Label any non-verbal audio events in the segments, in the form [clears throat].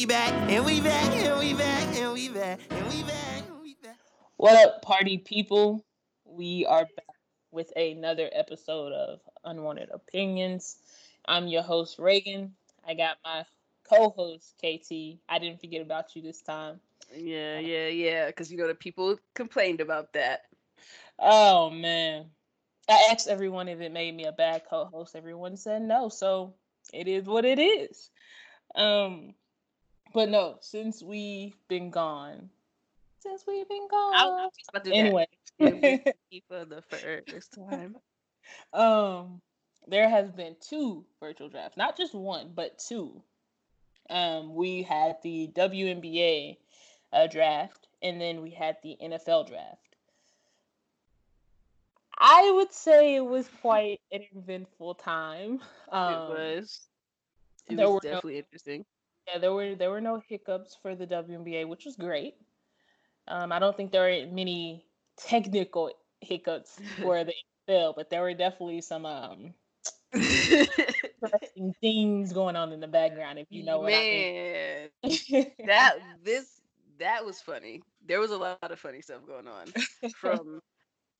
we back, and we back, and we back, and we back, and we back, and we back. What up, party people? We are back with another episode of Unwanted Opinions. I'm your host, Reagan. I got my co host, KT. I didn't forget about you this time. Yeah, yeah, yeah. Because you know the people complained about that. Oh, man. I asked everyone if it made me a bad co host. Everyone said no. So it is what it is. Um, but no, since we've been gone, since we've been gone. I was about to do anyway, that [laughs] for the first time. um, there has been two virtual drafts, not just one, but two. Um, we had the WNBA uh, draft, and then we had the NFL draft. I would say it was quite an eventful time. Um, it was. It was were no- definitely interesting. Yeah, there were there were no hiccups for the WNBA, which was great. Um, I don't think there were many technical hiccups for the NFL, but there were definitely some um [laughs] interesting things going on in the background, if you know what Man, I mean. [laughs] that this that was funny. There was a lot of funny stuff going on, from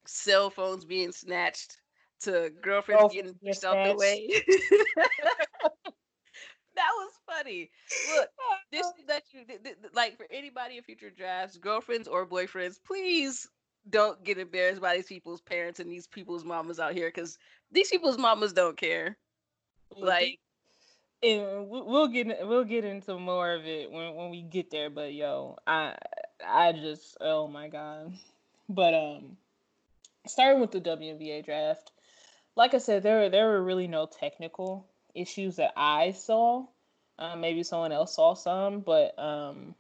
cell phones being snatched to girlfriends Girlfriends getting pushed out the way. That was funny. Look, [laughs] this is that you th- th- th- like for anybody in future drafts, girlfriends or boyfriends, please don't get embarrassed by these people's parents and these people's mamas out here because these people's mamas don't care. Like, and we- we'll get we'll get into more of it when, when we get there. But yo, I I just oh my god. But um, starting with the WNBA draft, like I said, there were, there were really no technical issues that I saw. Uh, maybe someone else saw some, but um,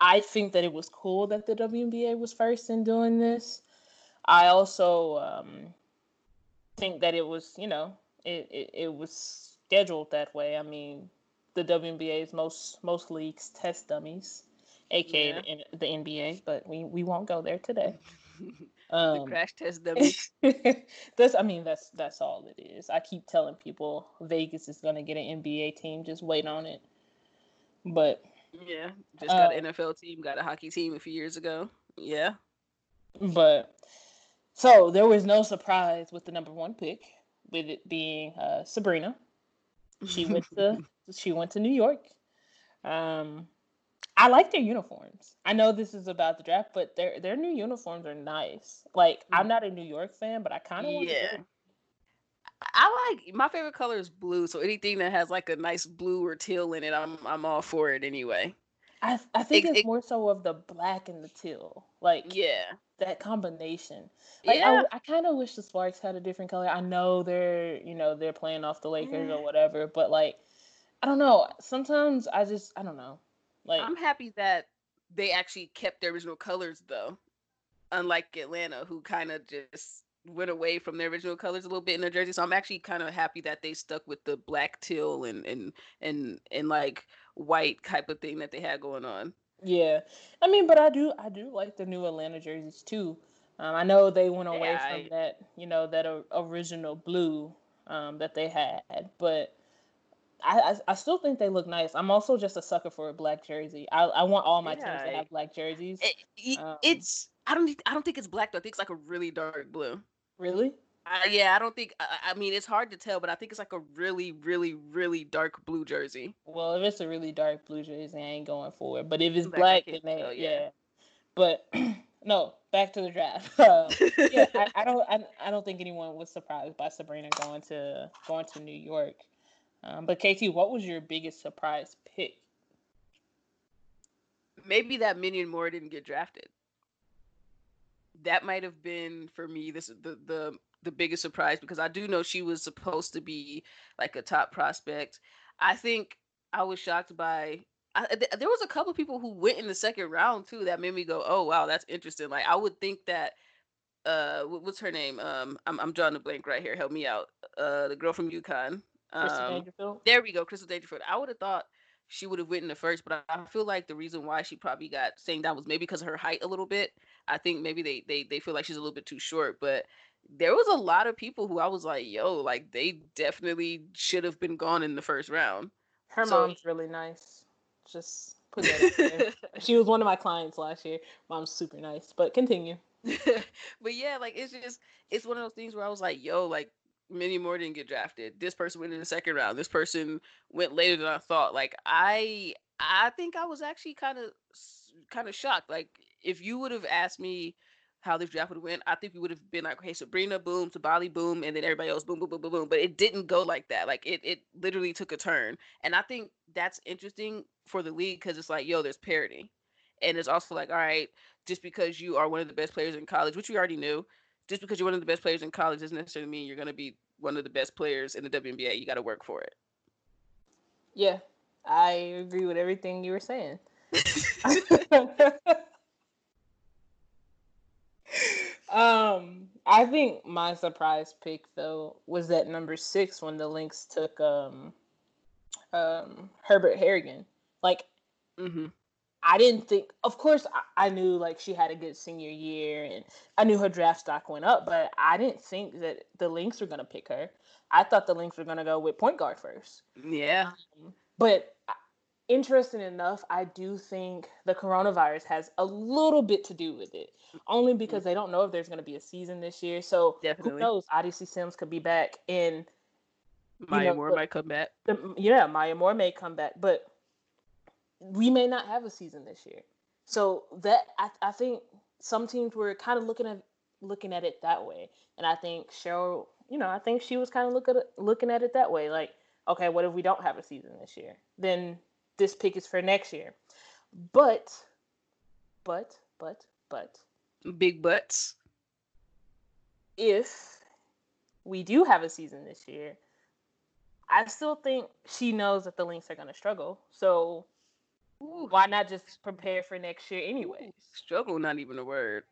I think that it was cool that the WNBA was first in doing this. I also um, think that it was, you know, it, it, it was scheduled that way. I mean, the WNBA's most most leagues test dummies, aka Yeah. the, the NBA, but we, we won't go there today. [laughs] the Um, crash test [laughs] them. that's I mean that's that's all it is. I keep telling people Vegas is gonna get an NBA team, just wait on it. But Yeah, just got Uh, an NFL team, got a hockey team a few years ago. Yeah, but so there was no surprise with the number one pick, with it being uh, Sabrina. She went to [laughs] she went to New York. Um, I like their uniforms. I know this is about the draft, but their their new uniforms are nice. Like I'm not a New York fan, but I kind of want Yeah. to. I like my favorite color is blue, so anything that has like a nice blue or teal in it, I'm I'm all for it anyway. I I think It- it's it- more so of the black and the teal, like Yeah, that combination. Like yeah, I, I kind of wish the Sparks had a different color. I know they're you know they're playing off the Lakers or Mm. whatever, but like I don't know. Sometimes I just I don't know. Like I'm happy that they actually kept their original colors though, unlike Atlanta, who kind of just went away from their original colors a little bit in their jersey. So I'm actually kind of happy that they stuck with the black teal and and and and like white type of thing that they had going on. yeah, I mean, but I do I do like the new Atlanta jerseys too. Um, I know they went away Yeah, from I- that you know that original blue um, that they had, but. I, I, I still think they look nice. I'm also just a sucker for a black jersey. I, I want all my teams to have black jerseys. It, Um, it's I don't think- I don't think it's black though. I think it's like a really dark blue. really? Uh, yeah, I don't think. I, I mean, it's hard to tell, but I think it's like a really, really, really dark blue jersey. Well, if it's a really dark blue jersey, I ain't going for it. But if it's Black, I black, then they, tell, yeah. yeah. But [clears throat] no, back to the draft. Um, [laughs] yeah, I, I don't, I, I don't think anyone was surprised by Sabrina going to going to New York. Um, but KT, what was your biggest surprise pick? Maybe that Minion Moore didn't get drafted. That might have been for me this the the the biggest surprise because I do know she was supposed to be like a top prospect. I think I was shocked by. I, th- there was a couple people who went in the second round too that made me go, "Oh wow, that's interesting." Like I would think that uh what's her name? Um I'm I'm drawing a blank right here. Help me out. Uh the girl from UConn. Kristen Um Dangerfield? there we go, Crystal Dangerfield. I would have thought she would have went in the first, but I feel like the reason why she probably got staying down was maybe because of her height a little bit. I think maybe they they they feel like she's a little bit too short, but there was a lot of people who I was like, yo, like they definitely should have been gone in the first round. Her so- mom's really nice. Just put that [laughs] she was one of my clients last year. Mom's super nice, but continue. [laughs] but yeah, like it's just it's one of those things where I was like, yo, like many more didn't get drafted. This person went in the second round. This person went later than I thought. Like I I think I was actually kind of kind of shocked. Like if you would have asked me how this draft would went, I think we would have been like, okay, Sabrina, boom, Sabally, boom, and then everybody else, boom, boom, boom, boom, boom. But it didn't go like that. Like it, it literally took a turn, and I think that's interesting for the league because it's like, yo, there's parity, and it's also like, all right, just because you are one of the best players in college, which we already knew, just because you're one of the best players in college doesn't necessarily mean you're going to be one of the best players in the WNBA. You got to work for it. Yeah, I agree with everything you were saying. [laughs] um, I think my surprise pick though was at number six when the Lynx took um um Herbert Harrigan. Like, mm-hmm. I didn't think. Of course, I, I, knew like she had a good senior year, and I knew her draft stock went up, but I didn't think that the Lynx were gonna pick her. I thought the Lynx were gonna go with point guard first. Yeah. Um, but interesting enough, I do think the coronavirus has a little bit to do with it. Only because they don't know if there's going to be a season this year. So Definitely. who knows? Odyssey Sims could be back, and Maya know, Moore might come back. The, yeah, Maya Moore may come back, but we may not have a season this year. So that I, I think some teams were kind of looking at looking at it that way, and I think Cheryl, you know, I think she was kind of looking at looking at it that way, like, okay, what if we don't have a season this year? Then this pick is for next year. But, but, but, but. Big butts. If we do have a season this year, I still think she knows that the Lynx are going to struggle. So Ooh. why not just prepare for next year anyway? Struggle, not even a word.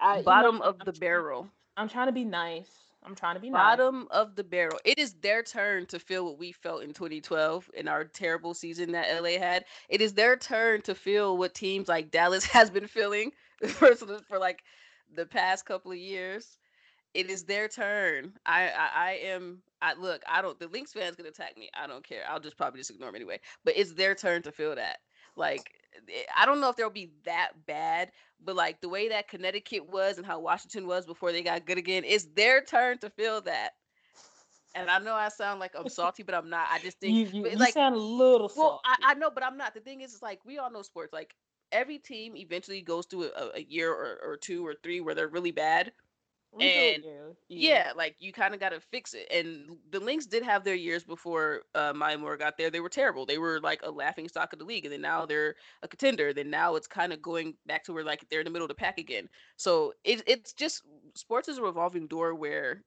I, Bottom you know, of I'm the trying, barrel. I'm trying to be nice. I'm trying to be bottom nice. of the barrel. It is their turn to feel what we felt in 2012 in our terrible season that LA had. It is their turn to feel what teams like Dallas [laughs] has been feeling [laughs] for, for like the past couple of years. It is their turn. I I, I am. I look. I don't. The Lynx fans can attack me. I don't care. I'll just probably just ignore them anyway. But it's their turn to feel that. Like Eh, I don't know if they'll be that bad, but like the way that Connecticut was and how Washington was before they got good again, it's their turn to feel that. And I know I sound like I'm [laughs] salty, but I'm not. I just think you, you, like, sound a little salty. Well, I, I, know, but I'm not. The thing is, it's like we all know sports. Like every team eventually goes through a, a year or, or two or three where they're really bad, and yeah. yeah. like you kind of got to fix it. And the Lynx did have their years before uh, Maya Moore got there. They were terrible. They were like a laughing stock of the league, and then now they're a contender. Then now it's kind of going back to where like they're in the middle of the pack again. So it, it's just sports is a revolving door where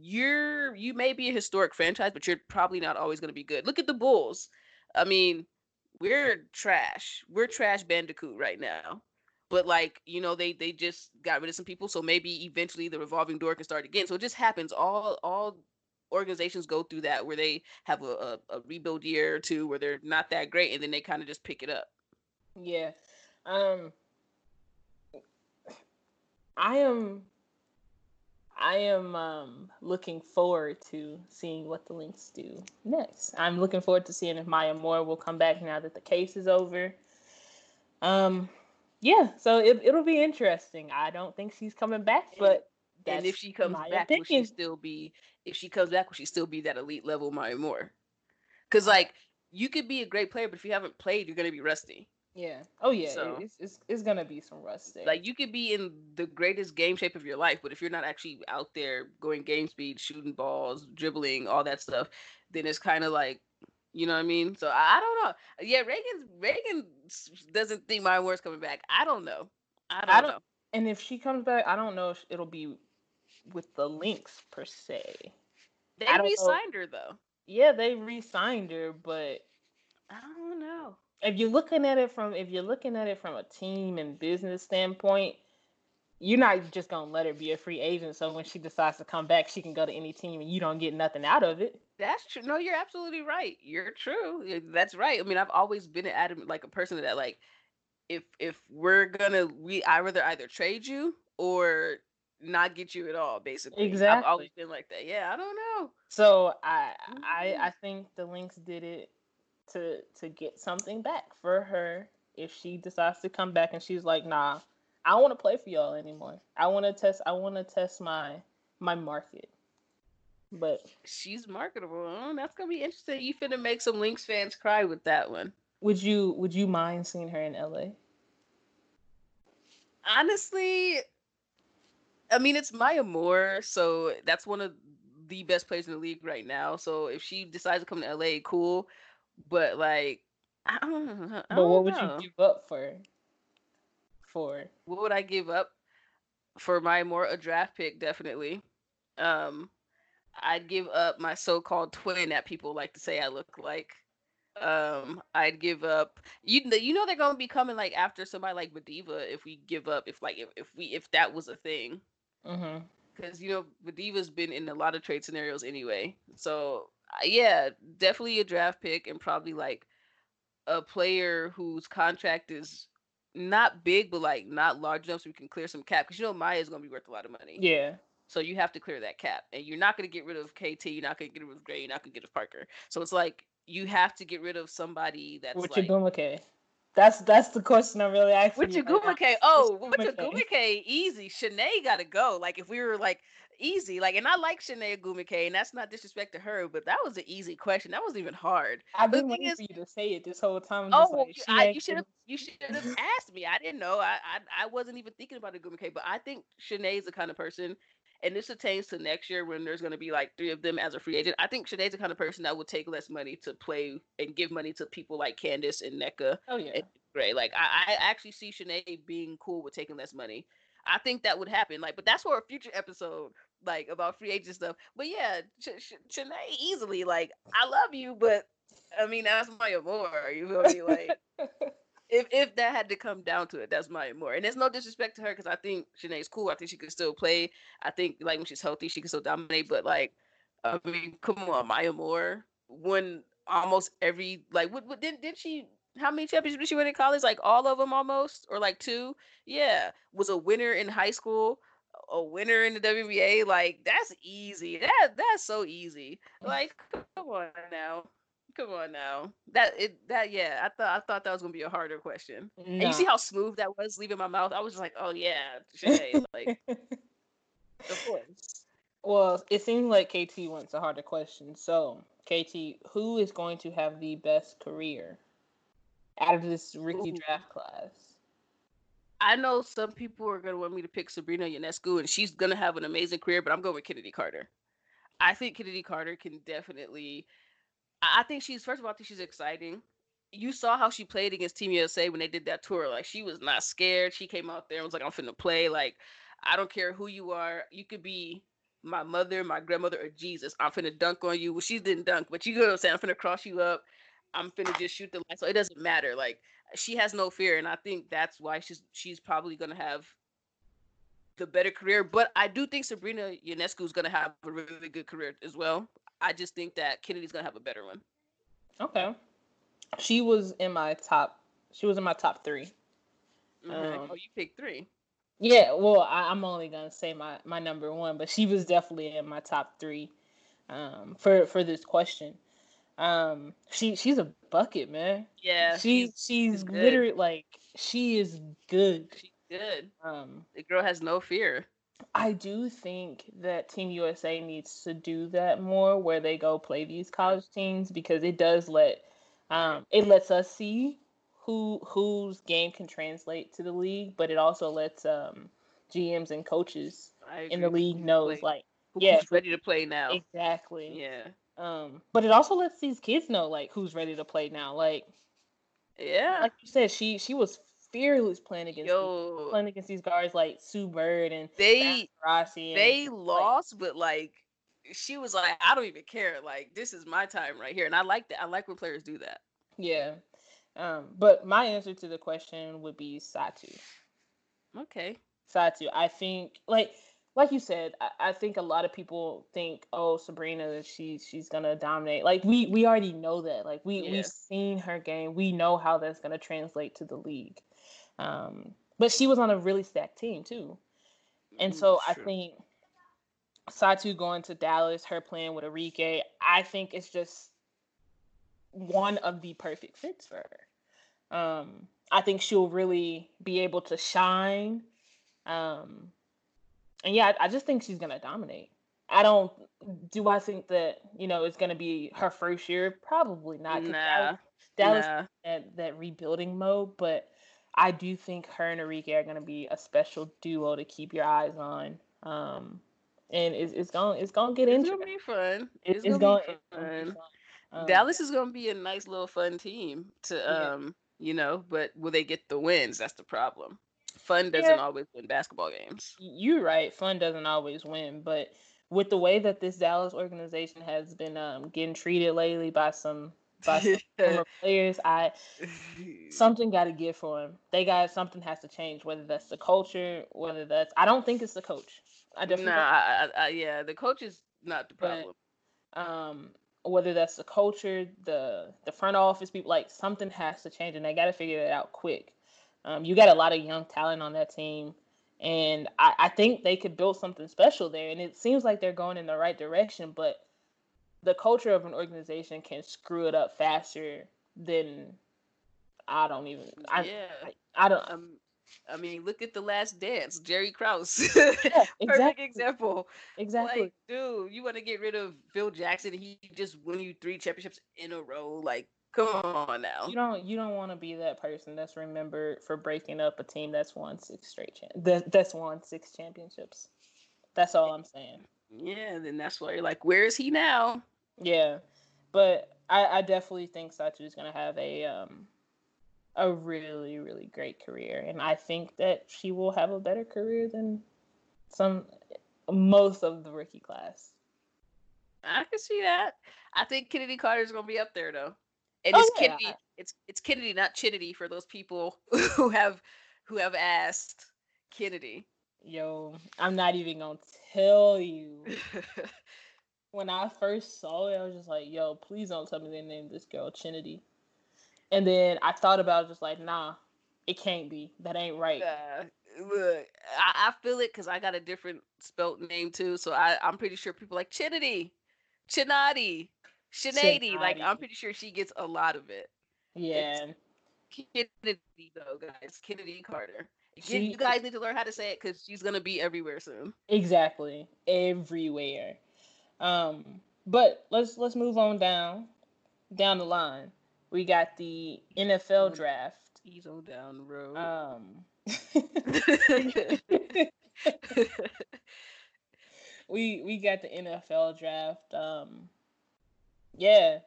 you're you may be a historic franchise, but you're probably not always going to be good. Look at the Bulls. I mean, we're trash. We're trash Bandicoot right now but like you know they they just got rid of some people so maybe eventually the revolving door can start again. So it just happens. All all organizations go through that where they have a, a, a rebuild year or two where they're not that great and then they kind of just pick it up. Yeah. Um i am i am um looking forward to seeing what the Lynx do next. I'm looking forward to seeing if maya moore will come back now that the case is over. Um yeah, so it, it'll be interesting. I don't think she's coming back, but and if she comes back, opinion. will she still be? If she comes back, will she still be that elite level Maya Moore? Because like you could be a great player, but if you haven't played, you're gonna be rusty. Yeah. Oh yeah. So, it's, it's it's gonna be some rusty. Like you could be in the greatest game shape of your life, but if you're not actually out there going game speed, shooting balls, dribbling, all that stuff, then it's kind of like you know what I mean? So I, don't know. Yeah, Reagan Reagan doesn't think Maya Moore's coming back. I don't know. I don't, I don't know. And if she comes back, I don't know if it'll be with the Lynx per se. They re-signed know. her though. Yeah, they re-signed her, but I don't know. If you're looking at it from if you're looking at it from a team and business standpoint, you're not just gonna let her be a free agent. So when she decides to come back, she can go to any team and you don't get nothing out of it. That's true. No, you're absolutely right. You're true. That's right. I mean, I've always been an adamant like a person that like if if we're gonna we I rather either trade you or not get you at all, basically. Exactly. I've always been like that. Yeah, I don't know. So I I mm-hmm. I think the Lynx did it to to get something back for her if she decides to come back and she's like, nah, I don't want to play for y'all anymore. I want to test. I want to test my my market. But She's marketable. That's gonna be interesting. You finna make some Lynx fans cry with that one. would you would you mind seeing her in LA? Honestly, I mean it's Maya Moore, so that's one of the best players in the league right now. So if she decides to come to LA, cool. But like, I don't, I But don't what would you give up for? For what would I give up for Maya Moore a draft pick? Definitely. Um, I'd give up my so-called twin that people like to say I look like. Um, I'd give up. You you know they're gonna be coming like after somebody like Badiva if we give up if like if, if we if that was a thing hmm because you know Badiva's been in a lot of trade scenarios anyway. So yeah, definitely a draft pick and probably like a player whose contract is not big but like not large enough so we can clear some cap because you know Maya is gonna be worth a lot of money. yeah, So you have to clear that cap, and you're not gonna get rid of KT. You're not gonna get rid of Gray. You're not gonna get rid of Parker. So it's like you have to get rid of somebody that's what like. you Ogwumike? That's that's the question I'm really asking. With you your. Ogwumike, oh, with your Ogwumike? Easy. Chiney gotta go. Like if we were like easy, like, and I like Chiney Ogwumike, and that's not disrespect to her, but that was an easy question. That wasn't even hard. I've been waiting is- for you to say it this whole time. Oh, well, like, you- I, you should have you should have asked me. I didn't know. I, I I wasn't even thinking about a Ogwumike, but I think Chiney's the kind of person, and this pertains to next year when there's going to be like three of them as a free agent. I think Chiney's the kind of person that would take less money to play and give money to people like Candace and Nneka Oh yeah. and Gray. Like I, I actually see Chiney being cool with taking less money. I think that would happen. Like, but that's for a future episode, like about free agent stuff. But yeah, Sh- Chiney easily. Like, I love you, but I mean that's my amor. You feel me? Like, [laughs] if if that had to come down to it, that's my amor. And there's no disrespect to her because I think Chiney's cool. I think she could still play. I think like when she's healthy, she can still dominate. But like, I mean, come on, Maya Moore won almost every like. What, what did did she? How many championships did she win in college? Like all of them almost, or like two? Yeah, was a winner in high school, a winner in the WBA, Like that's easy. That that's so easy. Like come on now, come on now. That it that yeah. I thought I thought that was gonna be a harder question. And you see how smooth that was leaving my mouth. I was just like, oh yeah, Chiney. like [laughs] of course. well, it seems like KT wants a harder question. So, KT, who is going to have the best career out of this rookie Ooh. draft class? I know some people are gonna want me to pick Sabrina Ionescu, and she's gonna have an amazing career, but I'm going with Kennedy Carter. I think Kennedy Carter can definitely. I think she's first of all, I think she's exciting. You saw how she played against Team USA when they did that tour. Like she was not scared. She came out there and was like, "I'm finna play." Like I don't care who you are. You could be my mother, my grandmother, or Jesus. I'm finna dunk on you. Well, she didn't dunk, but you know what I'm saying. I'm finna cross you up. I'm finna just shoot the light. So it doesn't matter. Like she has no fear, and I think that's why she's she's probably gonna have the better career. But I do think Sabrina Ionescu is gonna have a really good career as well. I just think that Kennedy's gonna have a better one. Okay. She was in my top. She was in my top three. Okay. Um, oh, you picked three. Yeah, well, I, I'm only gonna say my my number one, but she was definitely in my top three um, for for this question. Um, she she's a bucket, man. Yeah, she she's, she's, literally like she is good. she's good. Um, The girl has no fear. I do think that Team USA needs to do that more, where they go play these college teams because it does let um, it lets us see who whose game can translate to the league, but it also lets um, GMs and coaches in the league knows like yeah. who's ready to play now. exactly. Yeah, Um, but it also lets these kids know like who's ready to play now. Like yeah. like you said, she she was fearless playing against these, Yo, playing against these guards like Sue Bird and they Rossi. And, they like, lost, but like she was like, I don't even care. Like this is my time right here, and I like that. I like when players do that. Yeah. Um, but my answer to the question would be Satou. Okay. Satou. I think like like you said, I, I think a lot of people think, oh, Sabrina, she's she's gonna dominate. Like we we already know that. Like we Yeah. we've seen her game. We know how that's gonna translate to the league. Um, but she was on a really stacked team too. And Mm, so I think Satou going to Dallas, her playing with Arike, I think it's just one of the perfect fits for her. Um, I think she'll really be able to shine. Um, and yeah, I, I just think she's gonna dominate. I don't. Do I think that you know it's gonna be her first year? Probably not. Nah, Dallas, Dallas nah. that that rebuilding mode, but I do think her and Arike are gonna be a special duo to keep your eyes on. Um, and it's it's gonna it's gonna get It's gonna be fun. It's, it's gonna, be gonna fun. Um, Dallas is gonna be a nice little fun team to Yeah. um, you know, but will they get the wins? That's the problem. Fun doesn't Yeah. always win basketball games. you're right. Fun doesn't always win, but with the way that this Dallas organization has been um, getting treated lately by some by some [laughs] former players, I [laughs] something got to give for them. They got something has to change. Whether that's the culture, whether that's I don't think it's the coach. I nah, definitely I, I, I, yeah, the coach is not the problem. don't. um whether that's the culture, the the front office people, like something has to change, and they got to figure it out quick. Um, you got a lot of young talent on that team, and I, I think they could build something special there. And it seems like they're going in the right direction, but the culture of an organization can screw it up faster than I don't even. I, yeah. I, I don't. Um, I mean, look at the Last Dance, Jerry Krause. [laughs] Yeah, Perfect example. Exactly. Like, dude, you want to get rid of Phil Jackson? He just won you three championships in a row. Like, come on now. you don't. You don't want to be that person that's remembered for breaking up a team that's won six straight. Cha- that, that's won six championships. That's all I'm saying. Yeah, then that's why you're like, where is he now? Yeah, but I, I definitely think Satou is gonna have a um a really really great career, and I think that she will have a better career than some most of the rookie class. I can see that. I think Kennedy Carter is gonna be up there though. And Oh, it's yeah, Kennedy. It's it's Kennedy, not Chinity, for those people [laughs] who have who have asked Kennedy. Yo, I'm not even gonna tell you. [laughs] When I first saw it, I was just like, "Yo, please don't tell me they named this girl Chinity." And then I thought about it, just like, "Nah, it can't be. That ain't right." Uh, look, I, I feel it because I got a different spelt name too. So I, I'm pretty sure people like Chinity, Chinati, Shinady. Like I'm pretty sure she gets a lot of it. Yeah, Kennedy though, guys. Kennedy Carter. You- She- you guys need to learn how to say it because she's gonna be everywhere soon. Exactly. Everywhere. Um, but let's let's move on down down the line. We got the NFL draft. Ease on down the road. Um [laughs] [laughs] we we got the NFL draft. Um yeah.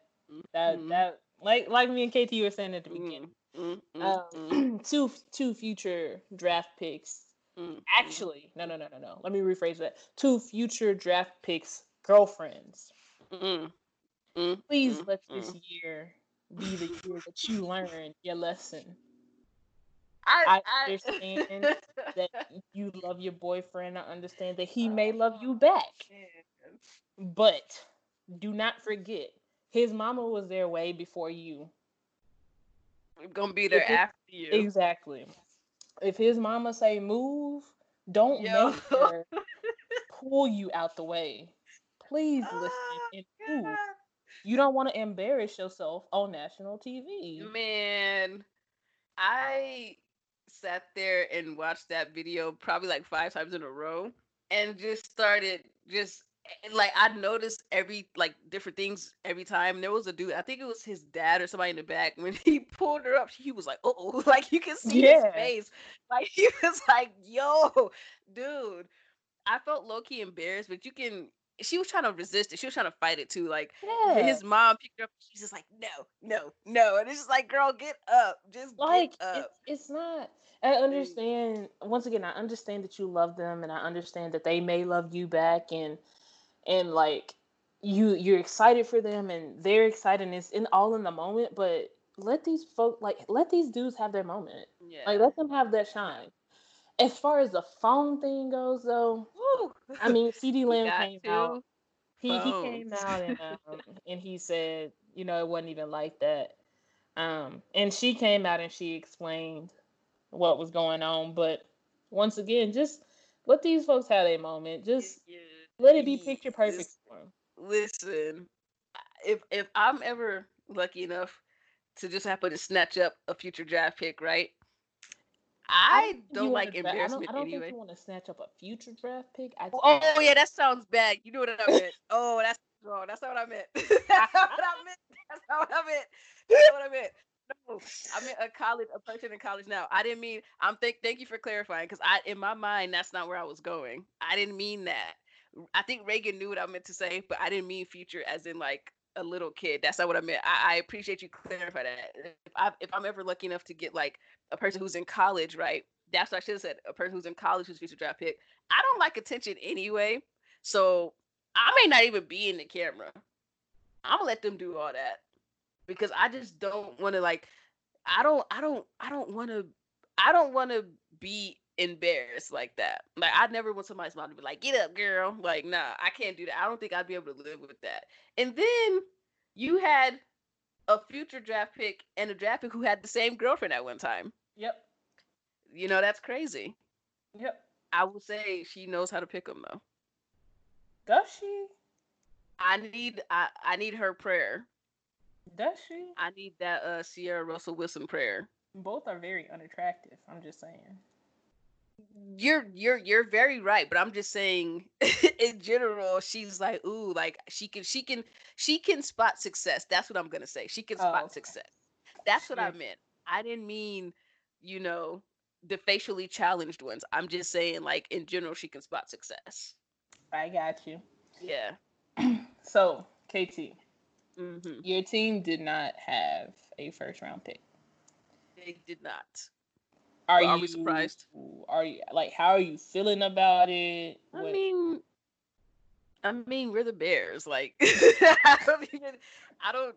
That Mhm. that like like me and KT were saying at the beginning. Mm, mm, Um, mm, [clears throat] two two future draft picks. Mm, mm. actually no no no no no. Let me rephrase that. Two future draft picks girlfriends. Mm, mm, please let this year be the year that you learn your lesson. I, I understand [laughs] that you love your boyfriend. I understand that he may love you back. but do not forget his mama was there way before you We're gonna be there it- after you. exactly if his mama say move don't Yo. make her [laughs] pull you out the way please oh, listen Oh, and move you don't want to embarrass yourself on national TV. Man, I sat there and watched that video probably like five times in a row and just started just eh, like I noticed every like different things every time. There was a dude, I think it was his dad or somebody in the back. When [laughs] he pulled her up, he was like, oh, [laughs] like you can see Yeah. his face. Like he [laughs] was like, yo, dude. I felt low key embarrassed, but you can she was trying to resist it. She was trying to fight it too. Like Yeah, his mom picked her up. She's just like, no, no, no. And it's just like, girl, get up. Just like get it's, up. it's not. I understand. Once again, I understand that you love them, and I understand that they may love you back, and and like you you're excited for them, and they're excited, and it's in all in the moment. But let these folk like let these dudes have their moment. yeah. Like let them have that shine. As far as the phone thing goes, though, Woo. I mean, [laughs] CeeDee Lamb came out. he, he came out and [laughs] um, and he said, you know, it wasn't even like that. Um, and she came out and she explained what was going on. But once again, just let these folks have their moment. Just Yeah, let it be picture perfect. Listen, if if I'm ever lucky enough to just happen to snatch up a future draft pick, right? I think don't like dra- embarrassment I don't, I don't anyway. think you want to snatch up a future draft pick. I Oh yeah, that sounds bad. You know what I meant. [laughs] Oh, that's wrong. That's not [laughs] what I meant. that's not what I meant. That's not what I meant. That's [laughs] not what I meant. No, I meant a college, a person in college now. I didn't mean. I'm thank. Thank you for clarifying, because I, in my mind, that's not where I was going. I didn't mean that. I think Reagan knew what I meant to say, but I didn't mean future as in like a little kid. That's not what I meant. I, I appreciate you clarify that. If I if I'm ever lucky enough to get like a person who's in college, right? That's what I should have said. A person who's in college who's future draft pick. I don't like attention anyway, so I may not even be in the camera. I'm gonna let them do all that because I just don't want to like. I don't. I don't. I don't want to. I don't want to be embarrassed like that. Like I never want somebody's mom to be like, "Get up, girl." Like, nah, I can't do that. I don't think I'd be able to live with that. And then you had a future draft pick and a draft pick who had the same girlfriend at one time. Yep. You know, that's crazy. Yep. I will say she knows how to pick them though. Does she? I need I, I need her prayer. Does she? I need that uh Ciara Russell Wilson prayer. Both are very unattractive. I'm just saying. You're you're you're very right, but I'm just saying [laughs] in general, she's like, ooh, like she can she can she can spot success. That's what I'm gonna say. She can Oh, spot okay. success. That's what I meant. I didn't mean, you know, the facially challenged ones. I'm just saying, like in general, she can spot success. I got you. Yeah. [clears throat] So, KT, hmm your team did not have a first round pick. They did not. Are, are you we surprised? Are you like how are you feeling about it? I What- mean, I mean, we're the Bears. Like, I don't even, I don't.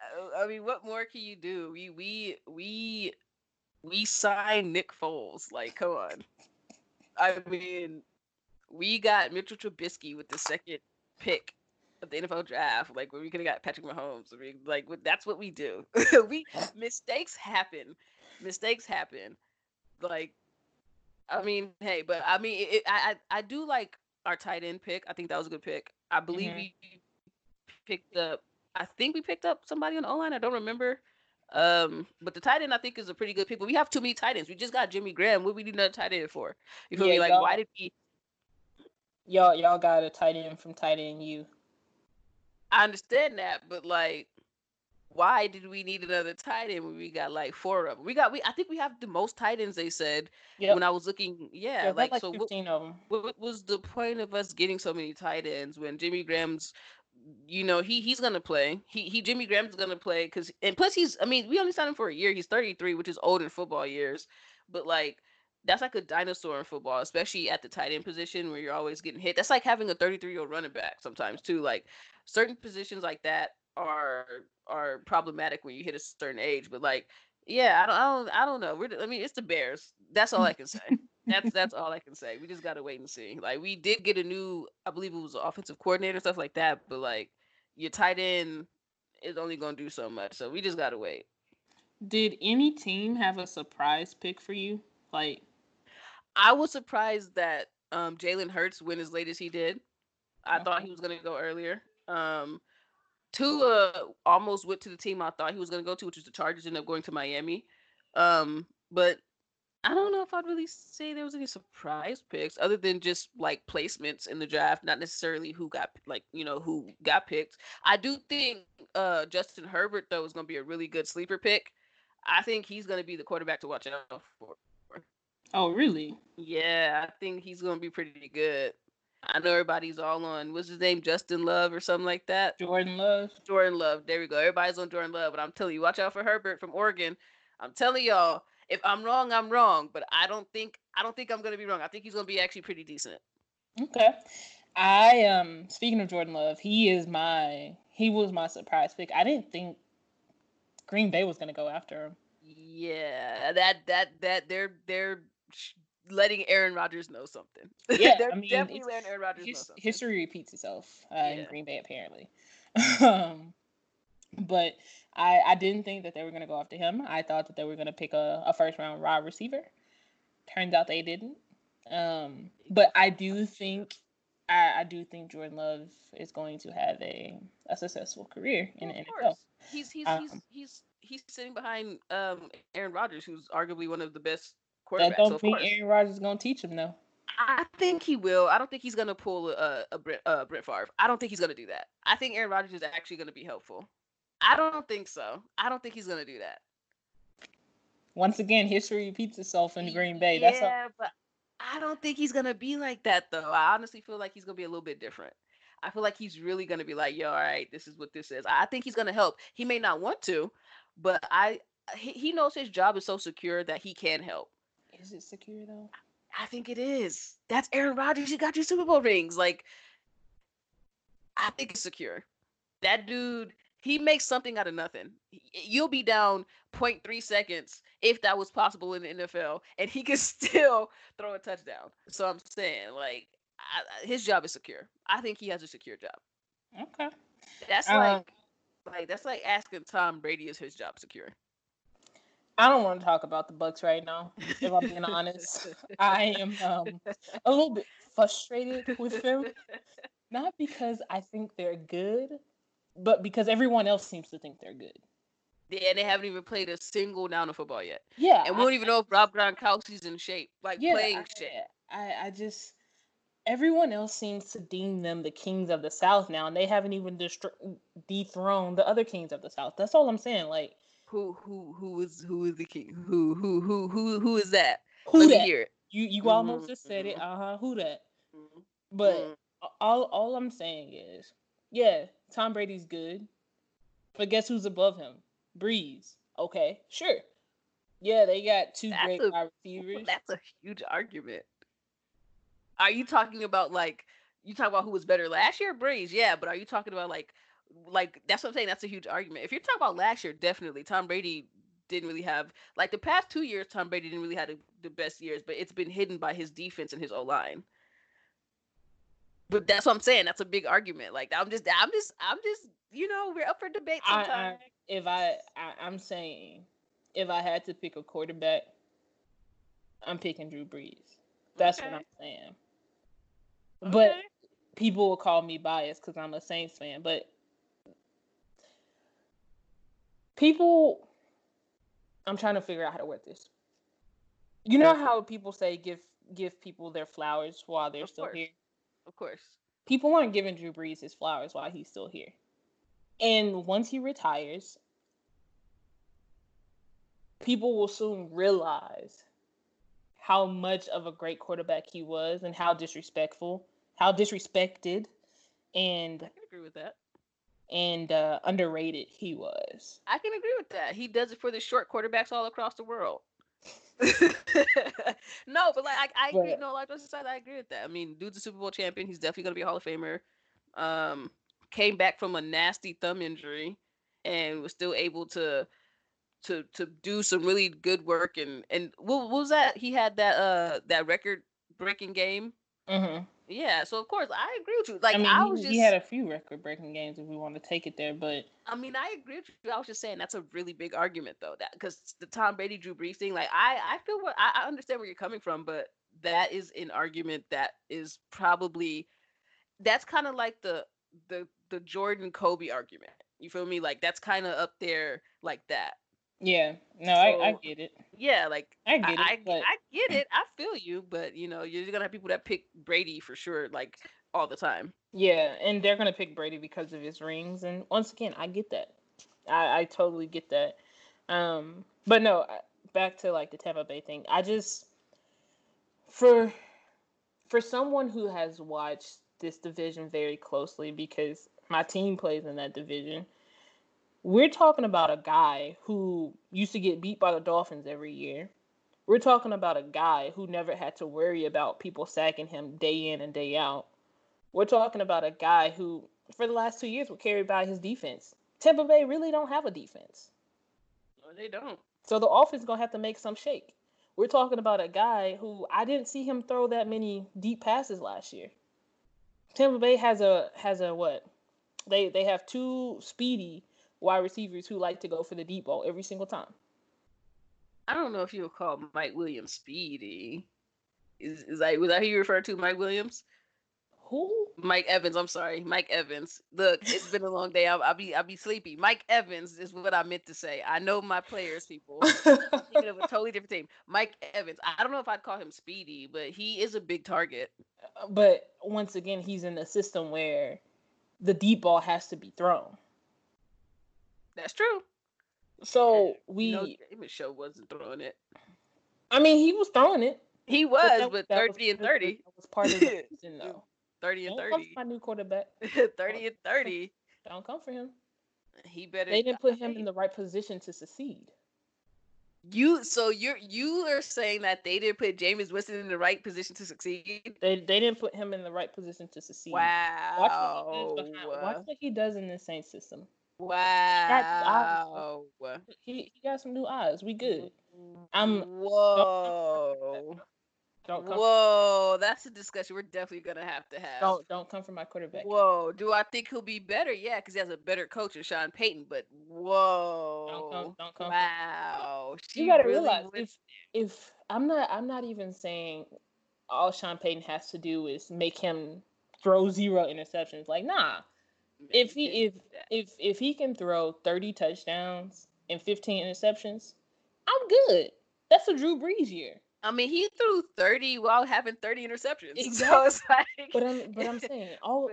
I- I mean, what more can you do? We we we we signed Nick Foles. Like, come on. I mean, we got Mitchell Trubisky with the second pick of the NFL draft. Like, where we could have got Patrick Mahomes. I mean, like, that's what we do. [laughs] we mistakes happen. Mistakes happen. Like, I mean, hey, but I mean, it, I, I I do like our tight end pick. I think that was a good pick. I believe Mhm. we picked up. I think we picked up somebody on the O line. I don't remember. Um, but the tight end I think is a pretty good pick. But we have too many tight ends. We just got Jimmy Graham. What we need another tight end for? You feel Yeah, me? Like, why did we? y'all y'all got a tight end from tight end you. I understand that, but like, why did we need another tight end when we got like four of them? We got we. I think we have the most tight ends. They said Yep. when I was looking. Yeah, Yeah, like, like so. What, 15 of them. what was the point of us getting so many tight ends when Jimmy Graham's you know he he's gonna play he he Jimmy Graham's gonna play because and plus he's I mean we only signed him for a year he's 33 which is old in football years but like that's like a dinosaur in football especially at the tight end position where you're always getting hit that's like having a 33 year old running back sometimes too like certain positions like that are are problematic when you hit a certain age but like yeah I don't I don't, I don't know We're, I mean it's the Bears that's all I can say that's [laughs] that's all I can say. We just gotta wait and see. Like we did get a new, I believe it was offensive coordinator stuff like that, but like your tight end is only gonna do so much. So we just gotta wait. Did any team have a surprise pick for you? Like, I was surprised that um Jalen Hurts went as late as he did. I thought he was gonna go earlier. Um Tua almost went to the team I thought he was gonna go to, which was the Chargers, ended up going to Miami. Um, but I don't know if I'd really say there was any surprise picks other than just like placements in the draft, not necessarily who got like you know who got picked. I do think uh Justin Herbert though is going to be a really good sleeper pick. I think he's going to be the quarterback to watch out for. oh really? Yeah, I think he's going to be pretty good. I know everybody's all on what's his name, Justin Love or something like that. Jordan Love. Jordan Love. There we go. Everybody's on Jordan Love, but I'm telling you, watch out for Herbert from Oregon. I'm telling y'all, if I'm wrong, I'm wrong. But I don't think I don't think I'm gonna be wrong. I think he's gonna be actually pretty decent. Okay. I um speaking of Jordan Love, he is my he was my surprise pick. I didn't think Green Bay was gonna go after him. Yeah, that that that they're they're letting Aaron Rodgers know something. [laughs] Yeah, they're I mean, definitely letting Aaron Rodgers know something. history repeats itself uh, in Green Bay apparently. [laughs] um, but I I didn't think that they were gonna go after him. I thought that they were gonna pick a, a first round wide receiver. Turns out they didn't. Um, but I do think I, I do think Jordan Love is going to have a, a successful career in Well, the of NFL. course. He's he's he's Um, he's he's sitting behind um Aaron Rodgers, who's arguably one of the best That don't So mean Aaron Rodgers is gonna teach him though. I think he will. I don't think he's gonna pull a a Brett, uh, Brett Favre. I don't think he's gonna do that. I think Aaron Rodgers is actually gonna be helpful. I don't think so. I don't think he's gonna do that. Once again, history repeats itself in Green Bay. That's all, yeah, but I don't think he's gonna be like that though. I honestly feel like he's gonna be a little bit different. I feel like he's really gonna be like, yo, all right, this is what this is. I think he's gonna help. He may not want to, but I he, he knows his job is so secure that he can help. Is it secure though? I think it is. That's Aaron Rodgers. He got your Super Bowl rings. Like, I think it's secure. That dude, he makes something out of nothing. You'll be down 0.3 seconds if that was possible in the NFL, and he can [laughs] still throw a touchdown. So I'm saying, like, I, his job is secure. I think he has a secure job. Okay. That's Um, like, like that's like asking Tom Brady is his job secure. I don't want to talk about the Bucs right now. If I'm being honest, I am um, a little bit frustrated with them. Not because I think they're good, but because everyone else seems to think they're good. Yeah, and they haven't even played a single down of football yet. Yeah, And we don't even know if Rob Gronkowski's in shape, like yeah, playing I, shape. I, I just everyone else seems to deem them the kings of the South now, and they haven't even destr- dethroned the other kings of the South. That's all I'm saying. Like, Who who who is who is the king? Who who who who who is that? who Let me that? You you almost Mhm, just said it. mhm. Uh huh. Who that? Mhm, But mhm. all all I'm saying is, yeah, Tom Brady's good, but guess who's above him? Brees. Okay, sure. Yeah, they got two That's great a- wide receivers. [laughs] That's a huge argument. Are you talking about like you talk about who was better last year, Brees? Yeah, but are you talking about like like that's what I'm saying? That's a huge argument. If you're talking about last year, definitely Tom Brady didn't really have like the past two years. Tom Brady didn't really have the, the best years, but it's been hidden by his defense and his O line. But that's what I'm saying. That's a big argument. Like I'm just, I'm just, I'm just, you know, we're up for debate sometimes. I, if I, I, I'm saying, if I had to pick a quarterback, I'm picking Drew Brees. That's what I'm saying. But people will call me biased because I'm a Saints fan. But people, I'm trying to figure out how to word this. You know how people say give give people their flowers while they're Of still course. here. of course. People aren't giving Drew Brees his flowers while he's still here. And once he retires, people will soon realize how much of a great quarterback he was and how disrespectful, how disrespected and I can agree with that. And uh, underrated he was. I can agree with that. He does it for the short quarterbacks all across the world. [laughs] [laughs] no, but like I, I agree. But- No, like just aside, I agree with that. I mean, dude's a Super Bowl champion. He's definitely gonna be a Hall of Famer. Um, came back from a nasty thumb injury and was still able to to to do some really good work and and what, what was that? He had that uh that record breaking game. Mm-hmm. Yeah, so of course I agree with you. Like I mean, I he, was just he had a few record-breaking games if we want to take it there, but I mean, I agree with you. I was just saying that's a really big argument though. That because the Tom Brady Drew Brees thing, like I, I feel what I, I understand where you're coming from, but that is an argument that is probably that's kind of like the the the Jordan Kobe argument. You feel me? Like that's kind of up there like that. Yeah, no, I, I get it. Yeah, like I get it. I, but I get it. I feel you, but you know, you're gonna have people that pick Brady for sure, like all the time. Yeah, and they're gonna pick Brady because of his rings, and once again, I get that. I, I totally get that. Um, but no, back to like the Tampa Bay thing. I just for for someone who has watched this division very closely because my team plays in that division. We're talking about a guy who used to get beat by the Dolphins every year. We're talking about a guy who never had to worry about people sacking him day in and day out. We're talking about a guy who, for the last two years, was carried by his defense. Tampa Bay really don't have a defense. No, they don't. So the offense gonna have to make some shake. We're talking about a guy who I didn't see him throw that many deep passes last year. Tampa Bay has a has a what? They they have two speedy wide receivers who like to go for the deep ball every single time. I don't know if you would call Mike Williams speedy. Is, is like was that who you referred to, Mike Williams? Who? Mike Evans. I'm sorry, Mike Evans. Look, it's been a long day. I'll, I'll be I'll be sleepy. Mike Evans is what I meant to say. I know my players, people. [laughs] Thinking of a totally different team. Mike Evans. I don't know if I'd call him speedy, but he is a big target. Uh, but once again, he's in a system where the deep ball has to be thrown. That's true. So we, no, David Show wasn't throwing it. I mean, he was throwing it. He was, but was 30 and 30. That was part of the [laughs] season, though. 30 and Don't come 30. for my new quarterback. [laughs] 30 and 30. Don't come for him. He better They didn't put him in the right position to succeed. You so you're you are saying that they didn't put Jameis Winston in the right position to succeed? They they didn't put him in the right position to succeed. Watch Wow. what, he does behind, watch what he does in the Saints system. Wow. That's He, he got some new eyes. We good. I'm- Whoa. Don't come. Whoa. That's a discussion we're definitely gonna have to have. Don't don't come for my quarterback. Whoa. Do I think he'll be better? Yeah, because he has a better coach than Sean Payton. But whoa. Don't come. Don't come. Wow. you gotta really realize if if I'm not I'm not even saying all Sean Payton has to do is make him throw zero interceptions. Like nah. If he if if if he can throw 30 touchdowns and 15 interceptions, I'm good. That's a Drew Brees year. I mean, he threw 30 while having 30 interceptions. [laughs] So Exactly. it's like But I'm but I'm saying [laughs] all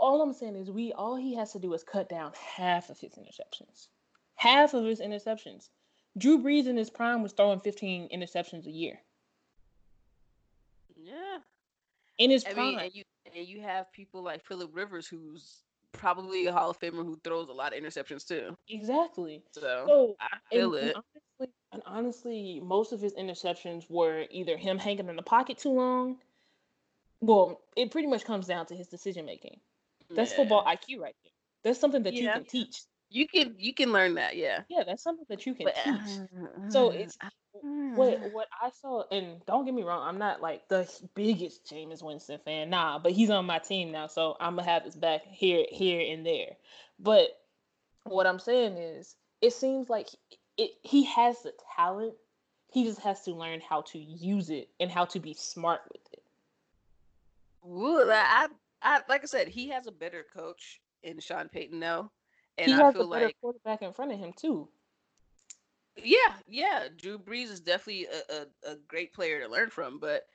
all I'm saying is we all he has to do is cut down half of his interceptions. Half of his interceptions. Drew Brees in his prime was throwing 15 interceptions a year. Yeah. In his I prime. mean, and you and you have people like Philip Rivers, who's probably a Hall of Famer who throws a lot of interceptions too. exactly. So So I feel and it. honestly, and honestly, most of his interceptions were either him hanging in the pocket too long. Well, it pretty much comes down to his decision making. That's Yeah. football IQ right there. That's something that you can teach. You can you can learn that, yeah. Yeah, that's something that you can But, teach. uh, So uh, it's uh, uh. Uh, what what I saw, and don't get me wrong, I'm not like the biggest Jameis Winston fan, nah, but he's on my team now, so I'm gonna have his back here, here, and there. But what I'm saying is, it seems like it he has the talent. He just has to learn how to use it and how to be smart with it. Well, I, I like I said, he has a better coach in Sean Payton now. And he I has feel a better like quarterback in front of him too. Yeah, yeah. Drew Brees is definitely a, a, a great player to learn from, but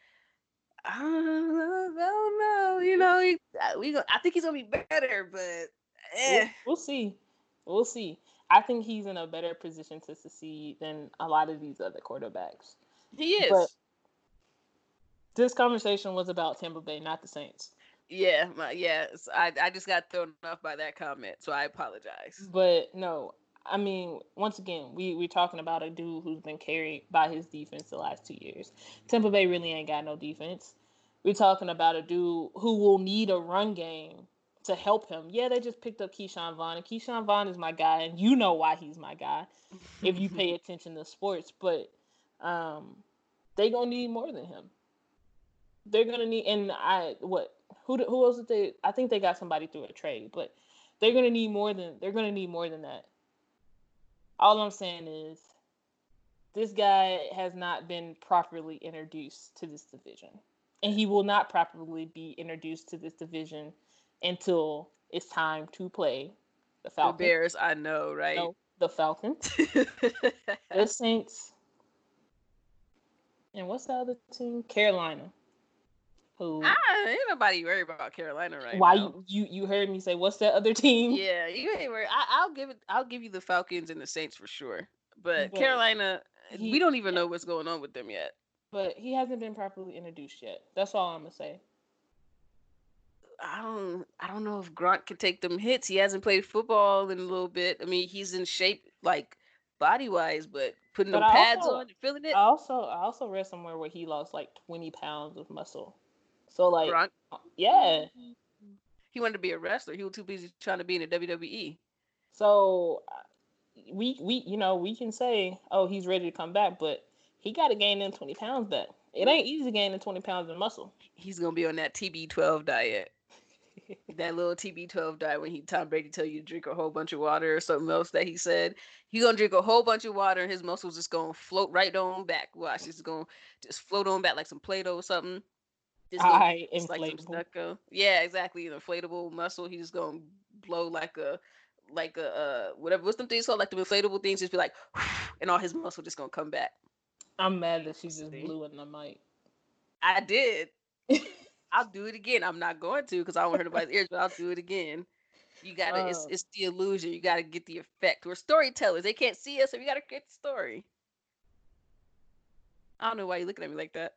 I don't know. I don't know. You know, he, we go, I think he's gonna be better, but We'll, eh. we'll see. We'll see. I think he's in a better position to succeed than a lot of these other quarterbacks. he is. but- This conversation was about Tampa Bay, not the Saints. yeah, my, yeah. s- I I just got thrown off by that comment, so I apologize. But no, I mean, once again, we we're talking about a dude who's been carried by his defense the last two years. Tampa Bay really ain't got no defense. We're talking about a dude who will need a run game to help him. Yeah, they just picked up Ke'Shawn Vaughn, and Ke'Shawn Vaughn is my guy, and you know why he's my guy if you pay [laughs] attention to sports. But um, they gonna need more than him. They're gonna need, and I what who who else did they? I think they got somebody through a trade, but they're gonna need more than they're gonna need more than that. All I'm saying is, this guy has not been properly introduced to this division, and he will not properly be introduced to this division until it's time to play the the Falcons. Bears, I know, right? No, the Falcons, [laughs] the Saints, and what's the other team? Carolina. Who? ah, ain't nobody worried about Carolina right why now. you, you heard me say what's that other team? Yeah, you ain't worried. I, I'll give it. I'll give you the Falcons and the Saints for sure. But But Carolina, he- we don't even know what's going on with them yet. But he hasn't been properly introduced yet. That's all I'm gonna say. I don't. I don't know if Gronk can take them hits. He hasn't played football in a little bit. I mean, he's in shape, like body wise, but putting But them I pads also- on and feeling it. I also I also read somewhere where he lost like 20 pounds of muscle. So like Gronk, yeah. he wanted to be a wrestler. He was too busy trying to be in the. WWE. So uh, we we you know we can say oh he's ready to come back, but he got to gain them 20 pounds back. It ain't easy gaining 20 pounds of muscle. He's gonna be on that TB12 diet. [laughs] that little TB12 diet when he Tom Brady tell you to drink a whole bunch of water or something else that he said. He gonna drink a whole bunch of water and his muscles just gonna float right on back. Watch, it's gonna just float on back like some Play-Doh or something. Just I just like some inflatable. stucco. Yeah, exactly. An inflatable muscle. He's just gonna blow like a like a uh whatever what's them things called? Like the inflatable things, just be like [sighs] and all his muscle just gonna come back. I'm mad that she just See? blew in the mic. I did. [laughs] I'll do it again. I'm not going to because I don't want to hurt nobody's ears, but I'll do it again. You gotta it's Oh. it's the illusion. You gotta get the effect. We're storytellers. They can't see us, so you gotta get the story. I don't know why you're looking at me like that.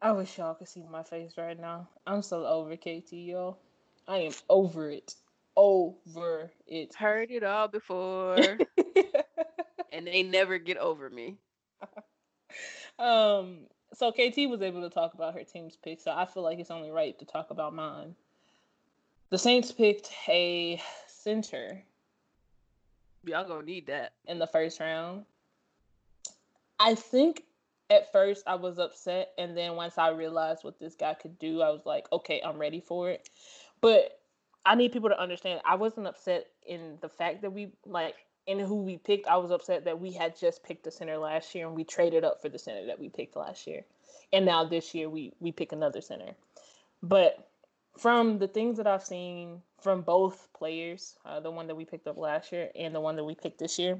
I wish y'all could see my face right now. I'm so over KT, y'all. I am over it. Over it. Heard it all before. [laughs] and they never get over me. [laughs] um, so KT was able to talk about her team's pick, so I feel like it's only right to talk about mine. The Saints picked a center Y'all gonna need that. in the first round. I think at first I was upset, and then once I realized what this guy could do, I was like, okay, I'm ready for it. But I need people to understand I wasn't upset in the fact that we like in who we picked. I was upset that we had just picked a center last year and we traded up for the center that we picked last year. And now this year we we pick another center. But from the things that I've seen from both players, uh, the one that we picked up last year and the one that we picked this year,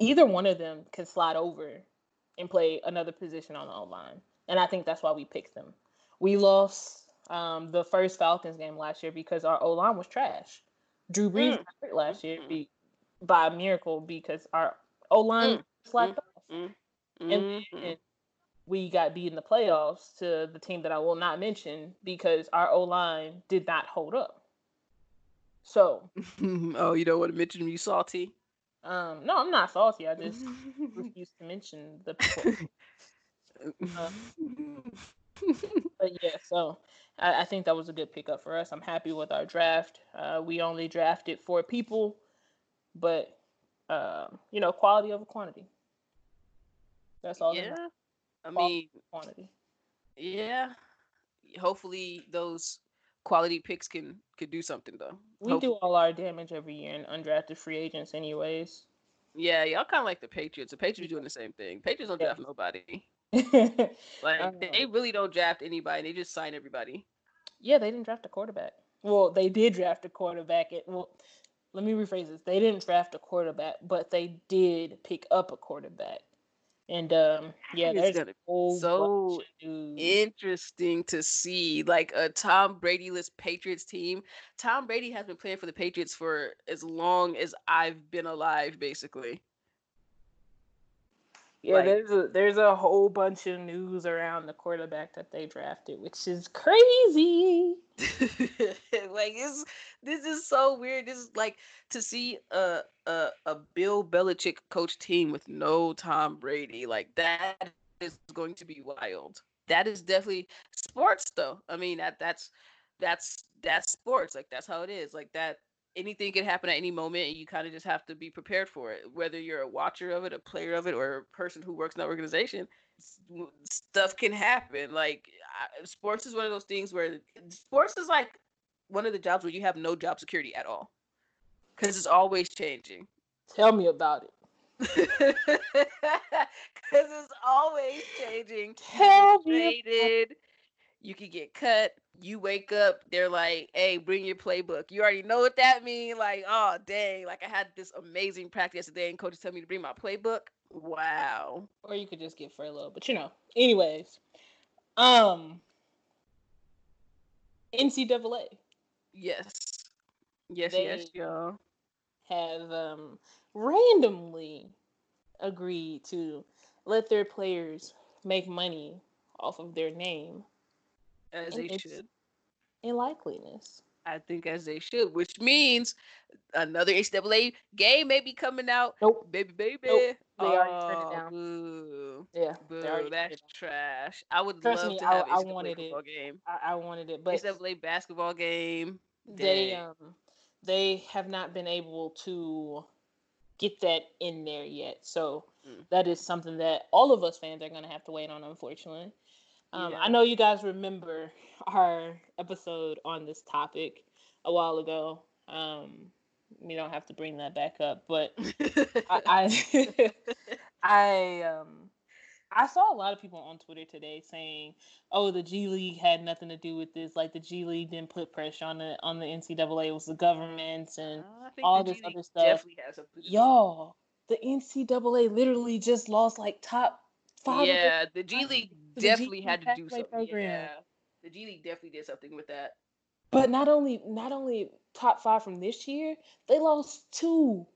either one of them can slide over and play another position on the O line. And I think that's why we picked them. We lost um, the first Falcons game last year because our O line was trash. Drew Brees Mm. got hurt last year be, by a miracle because our O line slacked off. And Mhm. then we got beat in the playoffs to the team that I will not mention because our O line did not hold up. So, [laughs] oh, you don't want to mention me salty? Um, no, I'm not salty. I just [laughs] refuse to mention the people. Uh, But yeah, so I, I think that was a good pickup for us. I'm happy with our draft. Uh, we only drafted four people, but um, you know, quality over quantity. That's all. yeah. I mean, quantity. yeah. Hopefully those quality picks can could do something though. We Hope- do all our damage every year in undrafted free agents, anyways. Yeah, y'all kind of like the Patriots. The Patriots doing the same thing. Patriots don't Yeah. draft nobody. [laughs] Like they um. really don't draft anybody. They just sign everybody. Yeah, they didn't draft a quarterback. Well, they did draft a quarterback. At, well, let me rephrase this. They didn't draft a quarterback, but they did pick up a quarterback. And um, yeah, is gonna whole so bunch of dudes. Interesting to see like a Tom Brady-less Patriots team. Tom Brady has been playing for the Patriots for as long as I've been alive, basically. Yeah, Like- there's a there's a whole bunch of news around the quarterback that they drafted, which is crazy. [laughs] like it's this is so weird. This is like to see a a a Bill Belichick coach team with no Tom Brady. Like that is going to be wild. That is definitely sports though. I mean that that's that's that's sports. Like that's how it is. Like that anything can happen at any moment and you kind of just have to be prepared for it. Whether you're a watcher of it, a player of it, or a person who works in that organization, stuff can happen. Like I, sports is one of those things where sports is like one of the jobs where you have no job security at all because it's always changing. Tell me about it. [laughs] Because it's always changing. Tell you me. traded. You could get cut. You wake up. They're like, "Hey, bring your playbook." You already know what that means. Like, oh dang! Like I had this amazing practice yesterday, and coaches tell me to bring my playbook. Wow. Or you could just get furloughed. But you know, anyways. Um NCAA Yes. Yes. They- yes, y'all. have um randomly agreed to let their players make money off of their name As and they should. and likeliness. I think as they should, which means another NCAA game may be coming out. Nope. Baby, baby. Nope, they already turned it Oh, down. Boo. Yeah. Boo. That's trash. I would Trust love me, to have I NCAA wanted it. game. I, I wanted it, but NCAA basketball game. they um they have not been able to get that in there yet. So Mm. that is something that all of us fans are gonna have to wait on, unfortunately. Um, Yeah. I know you guys remember [laughs] our episode on this topic a while ago. Um, we don't have to bring that back up, but I [laughs] I, [laughs] I um I saw a lot of people on Twitter today saying, "Oh, the G League had nothing to do with this. Like the G League didn't put pressure on the on the NCAA. It was the government and Uh, all this other stuff." Definitely has something. Y'all, the NCAA literally just lost like top five. Yeah, the G League definitely had to do something. program. Yeah, the G League definitely did something with that. But not only not only top five from this year, they lost two,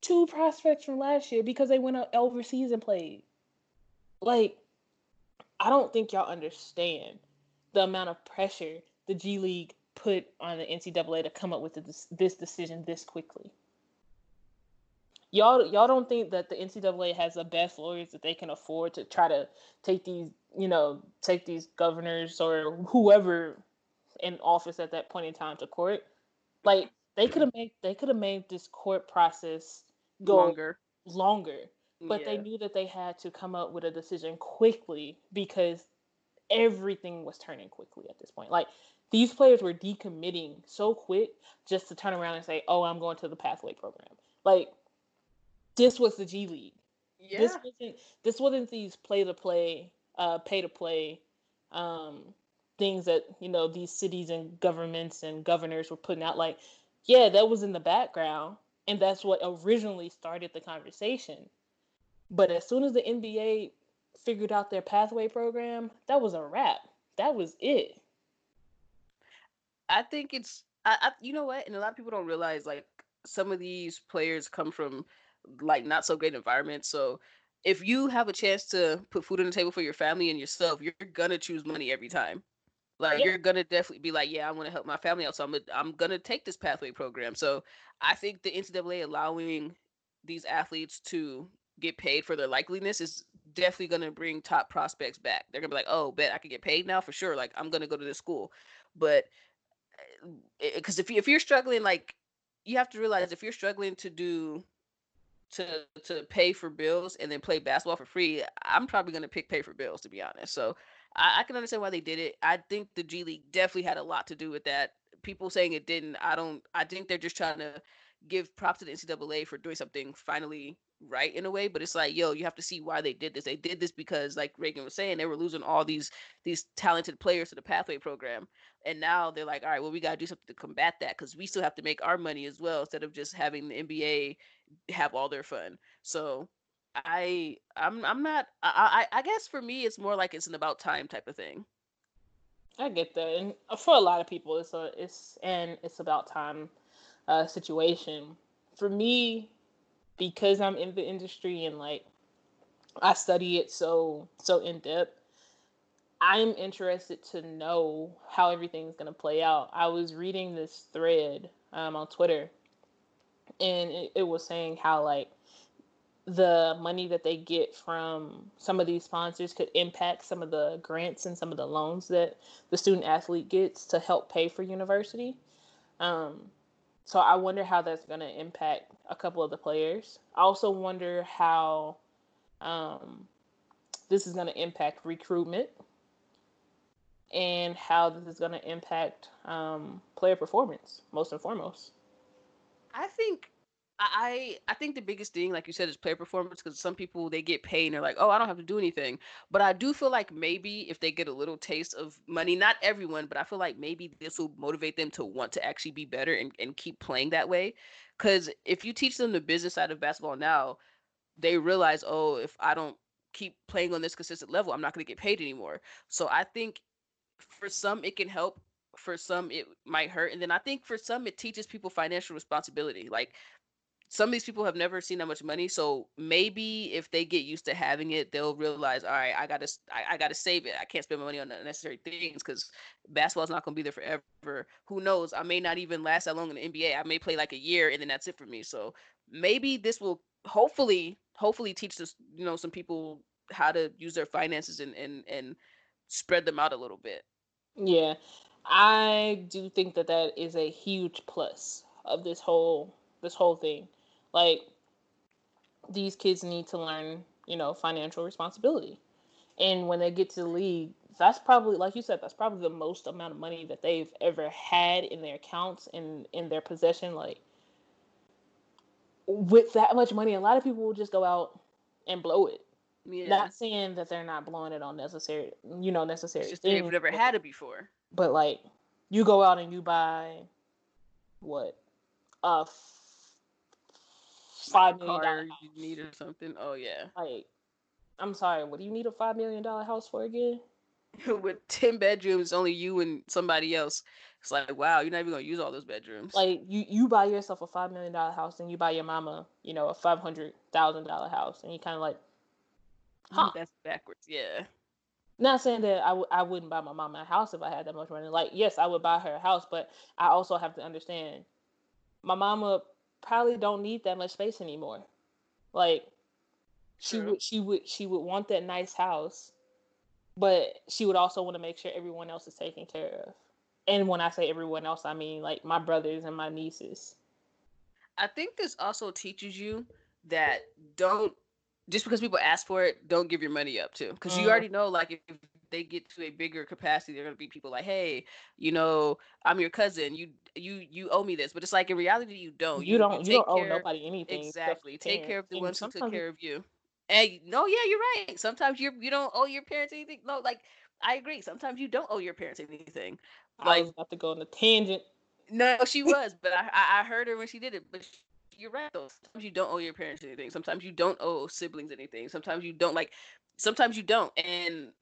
two prospects from last year because they went overseas and played. Like, I don't think y'all understand the amount of pressure the G League put on the NCAA to come up with this, this decision this quickly. Y'all, y'all don't think that the NCAA has the best lawyers that they can afford to try to take these, you know, take these governors or whoever in office at that point in time to court. Like they could have made they could have made this court process go longer, Longer. but they knew that they had to come up with a decision quickly because everything was turning quickly at this point. Like these players were decommitting so quick just to turn around and say, "Oh, I'm going to the pathway program." Like this was the G League. Yeah. this wasn't this wasn't these play to play uh pay to play um things that you know these cities and governments and governors were putting out. Like yeah that was in the background and that's what originally started the conversation. But as soon as the nba figured out their pathway program that was a wrap. That was it. I think it's I, I you know what, and a lot of people don't realize like some of these players come from like not so great environment. So if you have a chance to put food on the table for your family and yourself, you're gonna choose money every time. Like Yeah. you're gonna definitely be like, yeah, I want to help my family out, so I'm gonna, I'm gonna take this pathway program. So I think the NCAA allowing these athletes to get paid for their likeliness is definitely gonna bring top prospects back. They're gonna be like, oh, bet I can get paid now for sure. Like I'm gonna go to this school, but eh, eh, because if you if you're struggling, like you have to realize if you're struggling to do to to pay for bills and then play basketball for free, I'm probably gonna pick pay for bills to be honest. So I, I can understand why they did it. I think the G League definitely had a lot to do with that. People saying it didn't, I don't. I think they're just trying to give props to the NCAA for doing something finally right in a way. But it's like, yo, you have to see why they did this. They did this because, like Reagan was saying, they were losing all these these talented players to the pathway program, and now they're like, all right, well, we got to do something to combat that because we still have to make our money as well instead of just having the NBA have all their fun. So I I'm I'm not I I, I guess for me it's more like it's an about time type of thing. I get that, and uh, for a lot of people, it's a it's and it's about time uh, situation. For me, because I'm in the industry and like I study it so so in depth, I'm interested to know how everything's gonna play out. I was reading this thread um, on Twitter, and it, it was saying how like the money that they get from some of these sponsors could impact some of the grants and some of the loans that the student athlete gets to help pay for university. Um, so I wonder how that's going to impact a couple of the players. I also wonder how um, this is going to impact recruitment and how this is going to impact um, player performance, most and foremost. I think I I think the biggest thing, like you said, is player performance because some people they get paid and they're like, oh, I don't have to do anything. But I do feel like maybe if they get a little taste of money, not everyone, but I feel like maybe this will motivate them to want to actually be better and, and keep playing that way. Because if you teach them the business side of basketball now, they realize, oh, if I don't keep playing on this consistent level, I'm not going to get paid anymore. So I think for some it can help for some it might hurt and then i think for some it teaches people financial responsibility like some of these people have never seen that much money so maybe if they get used to having it they'll realize all right i gotta i, I gotta save it. I can't spend my money on unnecessary things because basketball's not gonna be there forever. Who knows? I may not even last that long in the nba i may play like a year and then that's it for me. So maybe this will hopefully hopefully teach this you know some people how to use their finances and and and spread them out a little bit. Yeah, I do think that that is a huge plus of this whole this whole thing. Like these kids need to learn, you know, financial responsibility. And when they get to the league, that's probably like you said, that's probably the most amount of money that they've ever had in their accounts and in their possession. Like with that much money, a lot of people will just go out and blow it. Yeah. Not saying that they're not blowing it on necessary, you know, necessary it's just they've never but- had it before. But like, you go out and you buy what a five million Car you need or something. Oh yeah. Like, I'm sorry, what do you need a five million dollar house for again? [laughs] With ten bedrooms, only you and somebody else. It's like, wow, you're not even gonna use all those bedrooms. Like, you you buy yourself a five million dollar house, and you buy your mama, you know, a five hundred thousand dollar house, and you kind of like, huh? That's backwards. Yeah. Not saying that I w- I wouldn't buy my mama a house if I had that much money. Like, yes, I would buy her a house, but I also have to understand my mama probably don't need that much space anymore. Like, she True. would she would she would want that nice house, but she would also want to make sure everyone else is taken care of. And when I say everyone else, I mean like my brothers and my nieces. I think this also teaches you that don't just because people ask for it, don't give your money up too. Because you Mm. already know, like, if they get to a bigger capacity, they're gonna be people like, "Hey, you know, I'm your cousin. You you you owe me this." But it's like in reality, you don't. You, don't you don't owe nobody anything. Exactly. Take care of the ones who took care of you. And no, yeah, you're right. Sometimes you you don't owe your parents anything. No, like I agree. Sometimes you don't owe your parents anything. I Like was about to go on a tangent. no, she was, but I, I I heard her when she did it. But sh- you're right though. Sometimes you don't owe your parents anything. Sometimes you don't owe siblings anything. Sometimes you don't like. Sometimes you don't, and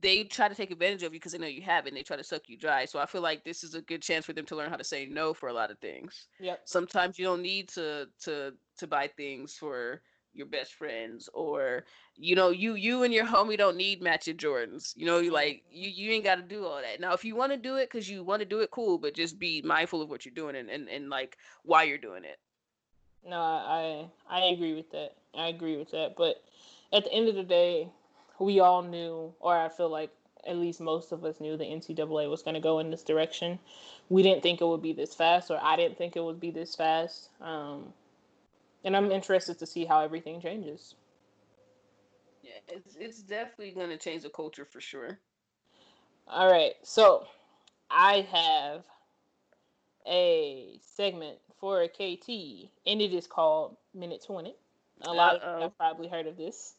they try to take advantage of you because they know you have it. and They try to suck you dry. So I feel like this is a good chance for them to learn how to say no for a lot of things. Yep. Sometimes you don't need to to to buy things for your best friends or you know you you and your homie don't need matching jordans you know you mm-hmm. like you, you ain't got to do all that now if you want to do it because you want to do it cool but just be mindful of what you're doing and, and and like why you're doing it No, I I I agree with that. I agree with that. But at the end of the day, we all knew, or I feel like at least most of us knew the NCAA was going to go in this direction. We didn't think it would be this fast, or I didn't think it would be this fast. Um, and I'm interested to see how everything changes. yeah it's, it's definitely going to change the culture for sure All right, so I have a segment for a KT, and it is called Minute 20. A lot of you have probably heard of this.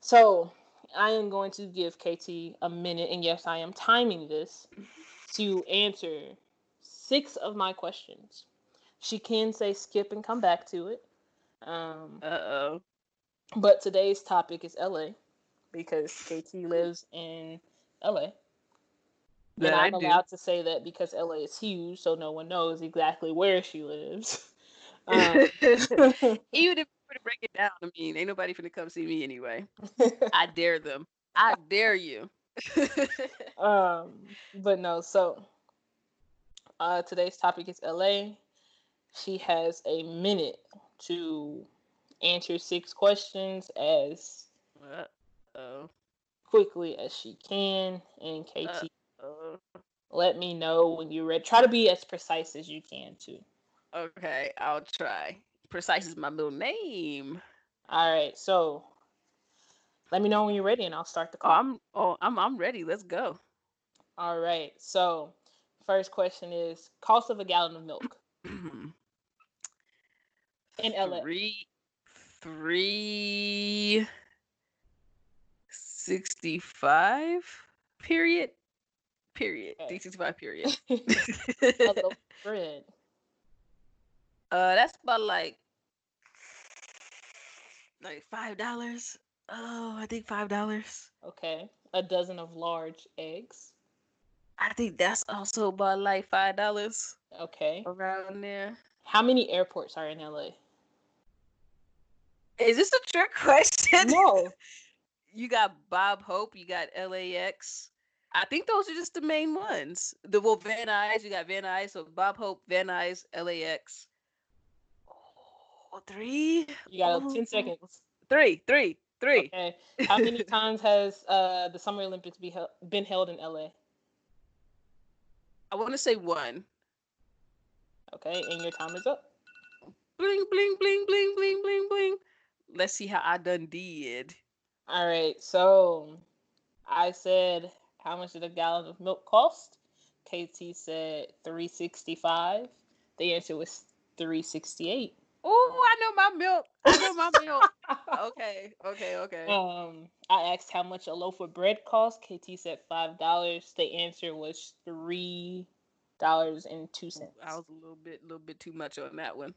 So I am going to give KT a minute, and yes, I am timing this [laughs] to answer six of my questions. She can say skip and come back to it. Um, uh-oh but today's topic is LA because [laughs] KT lives in LA. That and I'm allowed to say that because LA is huge, so no one knows exactly where she lives. [laughs] Um, even if to break it down i mean ain't nobody finna come see me anyway [laughs] i dare them i dare you [laughs] um, but no, so uh, today's topic is LA. She has a minute to answer six questions as uh-oh quickly as she can. And KT, uh let me know when you're ready. Try to be as precise as you can, too. Okay, I'll try. Precise is my middle name. All right, so let me know when you're ready, and I'll start the Oh, call. I'm oh I'm I'm ready. Let's go. All right, so first question is cost of a gallon of milk [clears throat] in LA. Three three sixty five period. Period. Okay. Three sixty five period. [laughs] of [laughs] bread. uh that's about like like five dollars. Oh, I think five dollars. Okay, a dozen of large eggs. I think that's also about like five dollars Okay, around there. how many airports are in LA? Is this a trick question? No, [laughs] you got Bob Hope, you got LAX. I think those are just the main ones. The well, Van Nuys, you got Van Nuys, so Bob Hope, Van Nuys, LAX. Oh, three, you got Oh, ten seconds. three, three, three. Okay, how many [laughs] times has uh the Summer Olympics be hel- been held in LA? I want to say one. Okay, and your time is up. Bling, bling, bling, bling, bling, bling, bling. Let's see how I done did. All right, so I said how much did a gallon of milk cost? KT said three sixty five. The answer was three sixty eight. Oh, I know my milk. I know my milk. [laughs] okay, okay, okay. Um, I asked how much a loaf of bread cost. KT said five dollars. The answer was three dollars and two cents. I was a little bit, a little bit too much on that one.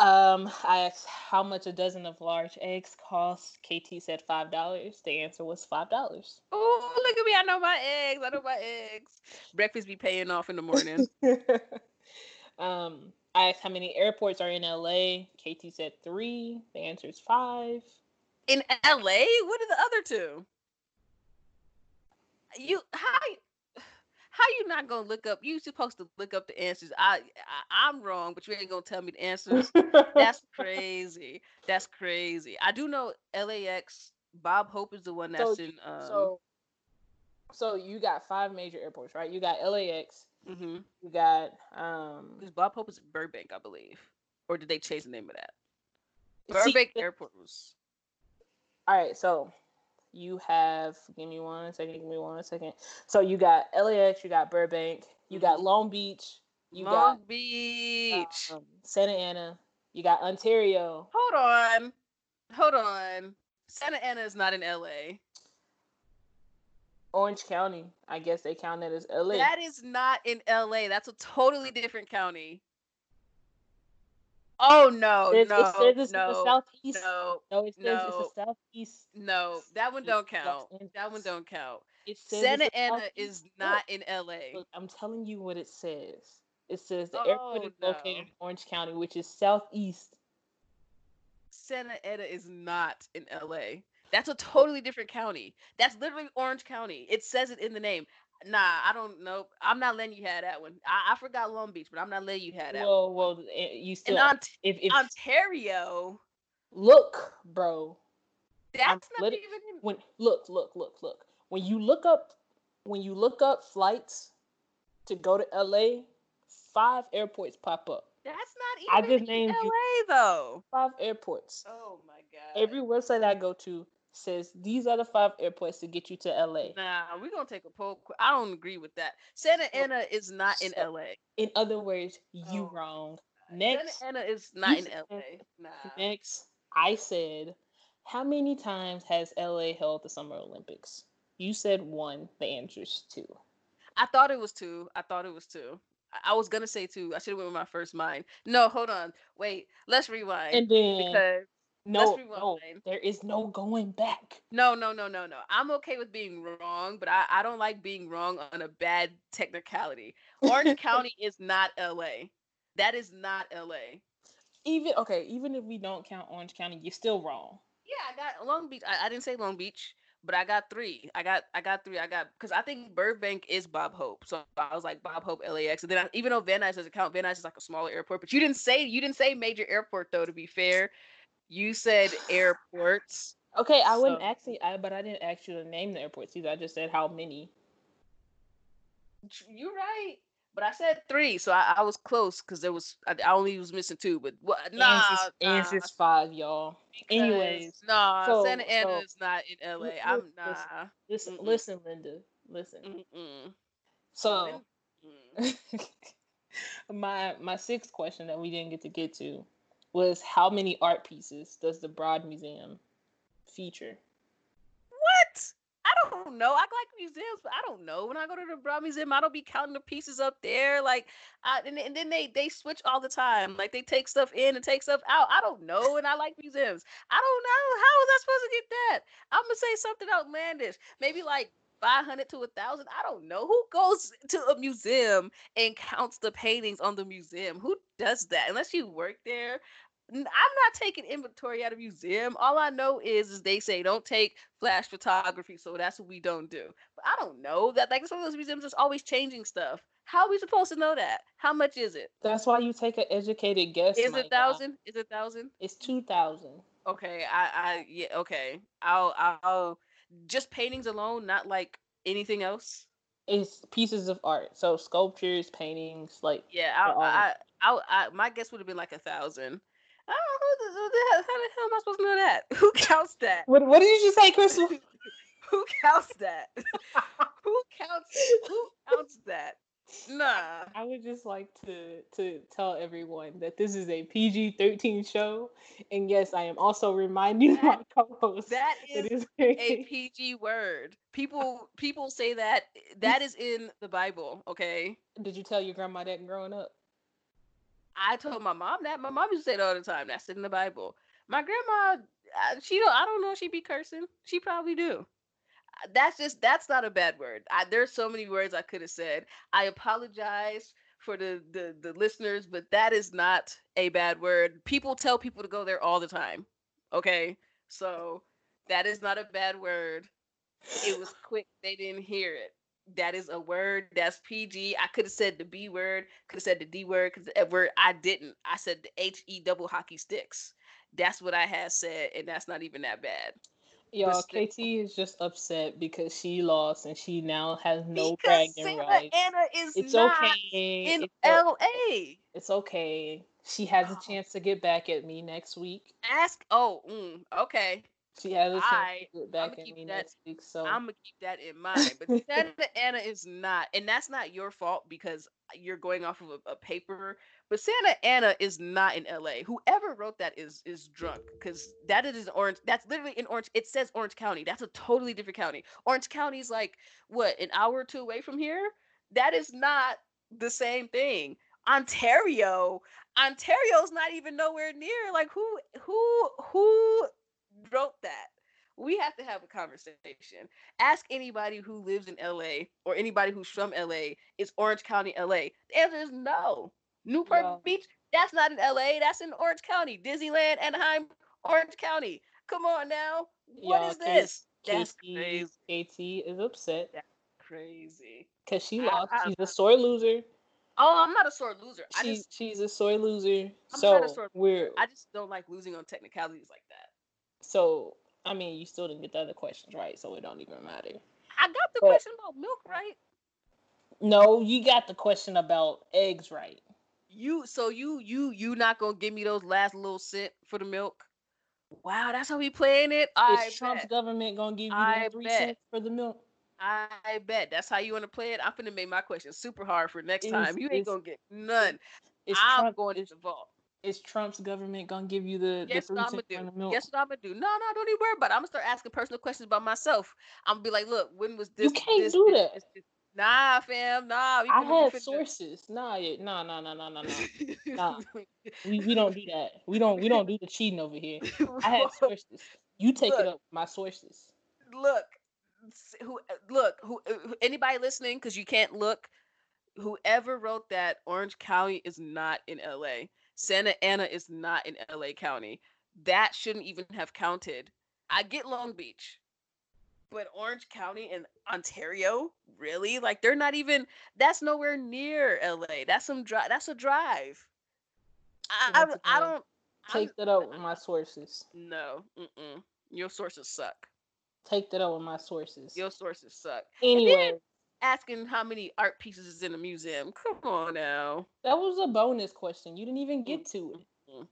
Um, I asked how much a dozen of large eggs cost. KT said five dollars. The answer was five dollars. Oh, look at me! I know my eggs. I know my eggs. Breakfast be paying off in the morning. [laughs] um, I asked how many airports are in LA. KT said three. The answer is five. in LA, what are the other two? You how how you not gonna look up? You supposed to look up the answers. I, I I'm wrong, but you ain't gonna tell me the answers. That's [laughs] crazy. That's crazy. I do know LAX. Bob Hope is the one that's so, in. Um, so, so you got five major airports, right? You got LAX. Mhm. You got um. Because Bob Hope is Burbank, I believe, or did they change the name of that? Burbank the- Airport was. All right, so you have. Give me one second. Give me one second. So you got LAX. You got Burbank. You got Long Beach. You Mm-hmm. Long got Beach. um, Santa Ana. You got Ontario. Hold on. Hold on. Santa Ana is not in LA. Orange County. I guess they count that as LA. That is not in LA. That's a totally different county. Oh no, It, no, it says it's in the no, southeast. no, No, it says no. it's the southeast. no. That one don't count. That one don't count. It says Santa Ana is not in LA. Look, I'm telling you what it says. It says the oh, airport Oh, is located in Orange County, which is southeast. Santa Ana is not in LA. That's a totally different county. That's literally Orange County. It says it in the name. Nah, I don't know. I'm not letting you have that one. I, I forgot Long Beach, but I'm not letting you have that one. Well, well, eh, you still. Ont- if, if Ontario, look, bro, that's not lit- even when look, look, look, look. When you look up, when you look up flights to go to LA, five airports pop up. That's not even I just named you- LA though. Five airports. Oh my god. Every website I go to says these are the five airports to get you to LA. Nah, we're gonna take a poll. I don't agree with that. Santa Ana is not in so- LA. In other words, you Oh, wrong. Next, Santa Ana is not in LA. Nah. next, I said, how many times has LA held the Summer Olympics? You said one. The answer's two. I thought it was two. I thought it was two. I, I was gonna say two. I should have went with my first mind. No, hold on. Wait. Let's rewind. And then because no, no, there is no going back. no, no, no, no, no. I'm okay with being wrong, but I, I don't like being wrong on a bad technicality. Orange [laughs] County is not LA. That is not LA. Even okay, even if we don't count Orange County, you're still wrong. Yeah, I got Long Beach. I, I didn't say Long Beach, but I got three. I got I got three. I got because I think Burbank is Bob Hope. So I was like Bob Hope LAX. And then I, even though Van Nuys doesn't count, Van Nuys is like a smaller airport. But you didn't say you didn't say major airport though. To be fair, you said airports. Okay, I wouldn't actually, I but I didn't ask you to name the airports either. I just said how many. You're right. But I said three, so I, I was close because there was I, I only was missing two. But what? Nah, answers, nah, five, y'all. because- anyways, nah. so- Santa Ana so- is not in LA. Look, I'm nah. listen. Listen, Mm-mm. listen, Linda, listen. Mm-mm. So, Mm. [laughs] my my sixth question that we didn't get to get to was how many art pieces does the Broad Museum feature? What? I don't know. I like museums, but I don't know. When I go to the Broad Museum, I don't be counting the pieces up there. Like, I, and, and then they they switch all the time. Like they take stuff in and take stuff out. I don't know, and I like museums. I don't know. How was I supposed to get that? I'm gonna say something outlandish. Maybe like. 500 to a thousand. I don't know who goes to a museum and counts the paintings on the museum. Who does that? Unless you work there, I'm not taking inventory at a museum. All I know is, is they say don't take flash photography, so that's what we don't do. But I don't know that. Like some of those museums is always changing stuff. How are we supposed to know that? How much is it? That's why you take an educated guess. Is it guy. Uh, thousand? Is it thousand? It's two thousand. Okay, I, I, yeah, okay. I'll, I'll just paintings alone, not like anything else. It's pieces of art, so sculptures, paintings, like Yeah, I, I, I, I, my guess would have been like a thousand. How the hell am I supposed to know that? [laughs] Who counts that? what? What did you just say, Crystal? [laughs] Who counts that? [laughs] who counts? Who counts that? Nah. I would just like to to tell everyone that this is a PG thirteen show, and yes, I am also reminding my co-host That it is is a PG word. People people say that that is in the Bible, okay? Did you tell your grandma that growing up? I told my mom that. My mom used to say it all the time. That's in the Bible. My grandma, uh, she don't. I don't know. if She be cursing. She probably do. Uh, That's just. That's not a bad word. I, there's so many words I could have said. I apologize for the, the the listeners, but that is not a bad word. People tell people to go there all the time. Okay, so that is not a bad word. It was quick. They didn't hear it. That is a word. That's PG. I could have said the B word. Could have said the D word. Because word I didn't. I said the H E double hockey sticks. That's what I had said, and that's not even that bad. Y'all, KT is just upset because she lost and she now has no because bragging rights. Anna is It's okay. in it's, L.A. it's okay. She has a Oh. chance to get back at me next week. Ask. Oh, mm, okay. She has a chance I- to get back I'ma at keep me that- next week. So I'm gonna keep that in mind. But Santa [laughs] Ana is not, and that's not your fault because you're going off of a, a paper. But Santa Ana is not in LA. Whoever wrote that is is drunk because that is Orange. That's literally in Orange. It says Orange County. That's a totally different county. Orange County is like what an hour or two away from here. That is not the same thing. Ontario, Ontario's not even nowhere near. Like who who who wrote that? We have to have a conversation. Ask anybody who lives in LA or anybody who's from LA, is Orange County LA? The answer is no. Newport No. Beach, that's not in LA, that's in Orange County. Disneyland, Anaheim, Orange County. Come on now. What Y'all, is this? That's crazy. KT, is upset Crazy. because she lost. I- She's a sore loser. Oh, I'm not a sore loser. I just she's a sore loser. I'm so not a sore we're I just don't like losing on technicalities like. So I mean you still didn't get the other questions right, so it don't even matter. I got the But- question about milk right. No, you got the question about eggs right. You so you you you not gonna give me those last little cent for the milk? Wow, that's how we playing it. I Is Trump's bet. government gonna give you I three bet. cents for the milk? I bet that's how you want to play it. I'm gonna make my question super hard for next Is- time. You ain't gonna get none. Is I'm Trump going to the vault. Is Trump's government gonna give you the, Guess the what I'm gonna do? Guess what I'm gonna do? No, no, don't even worry about it. I'm gonna start asking personal questions about myself. I'm gonna be like, look, when was this? You can't this, do this, that. this? Nah, fam, nah. I had sources. Nah, yeah, nah, nah, nah, nah, nah, nah. [laughs] Nah. we, we don't do that. We don't we don't do the cheating over here. I had [laughs] sources. You take Look. it up my sources. look who look who uh, who- anybody listening because you can't look whoever wrote that orange county is not in la santa ana is not in la county. That shouldn't even have counted. I get long beach but orange county and ontario really? Like they're not even that's nowhere near la that's some drive that's a drive. I i, I don't Take I'm, that up with my sources. no mm-mm. your sources suck. Take that up with my sources. your sources suck. Anyway, asking how many art pieces is in a museum. Come on now. that was a bonus question. You didn't even get to it.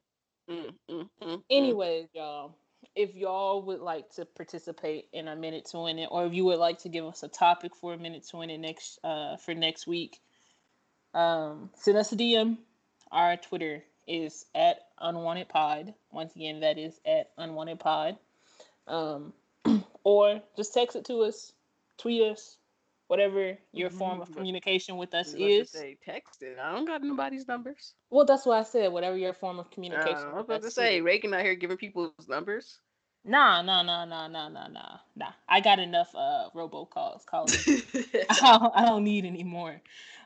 Mm. Anyways, y'all, if y'all would like to participate in a minute to win it, or if you would like to give us a topic for a minute to win it next uh for next week, um, send us a DM. Our Twitter is at unwanted pod. Once again, that is at unwanted pod. Um, [clears throat] or just text it to us, tweet us, whatever your form of communication with us I was about is. say text it. I don't got nobody's numbers. Well, that's what I said. Whatever your form of Uh, communication. I was about to say is. Reagan out here giving people's numbers. Nah, nah, nah, nah, nah, nah, nah, nah. I got enough uh robocalls calling. [laughs] I don't, I don't need any more.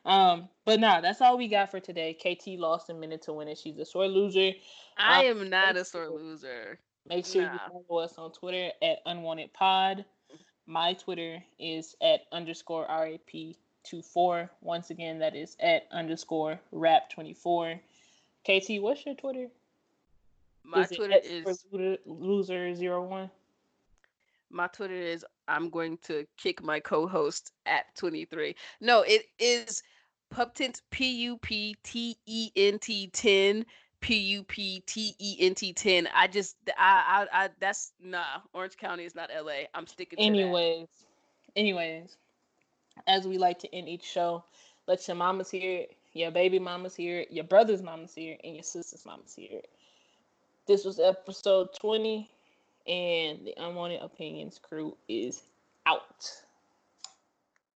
Um, but nah, that's all we got for today. KT lost a minute to win it. She's a sore loser. I Um, am not a sore loser. Make sure you follow us on Twitter at unwanted pod. My Twitter is at underscore RAP24. Once again, that is at underscore rap24. KT, what's your Twitter? My Is Twitter is loser zero one. my Twitter is I'm going to kick my co-host at 23. No, it is Puptent P U P T E N T 10 P U P T E N T 10. I just I I, I that's nah. Orange County is not LA. I'm sticking to that. Anyways, anyways, as we like to end each show, Let your mamas hear it, your baby mamas hear it, your brother's mamas hear it, and your sister's mamas hear it. This was episode 20, and the Unwanted Opinions crew is out.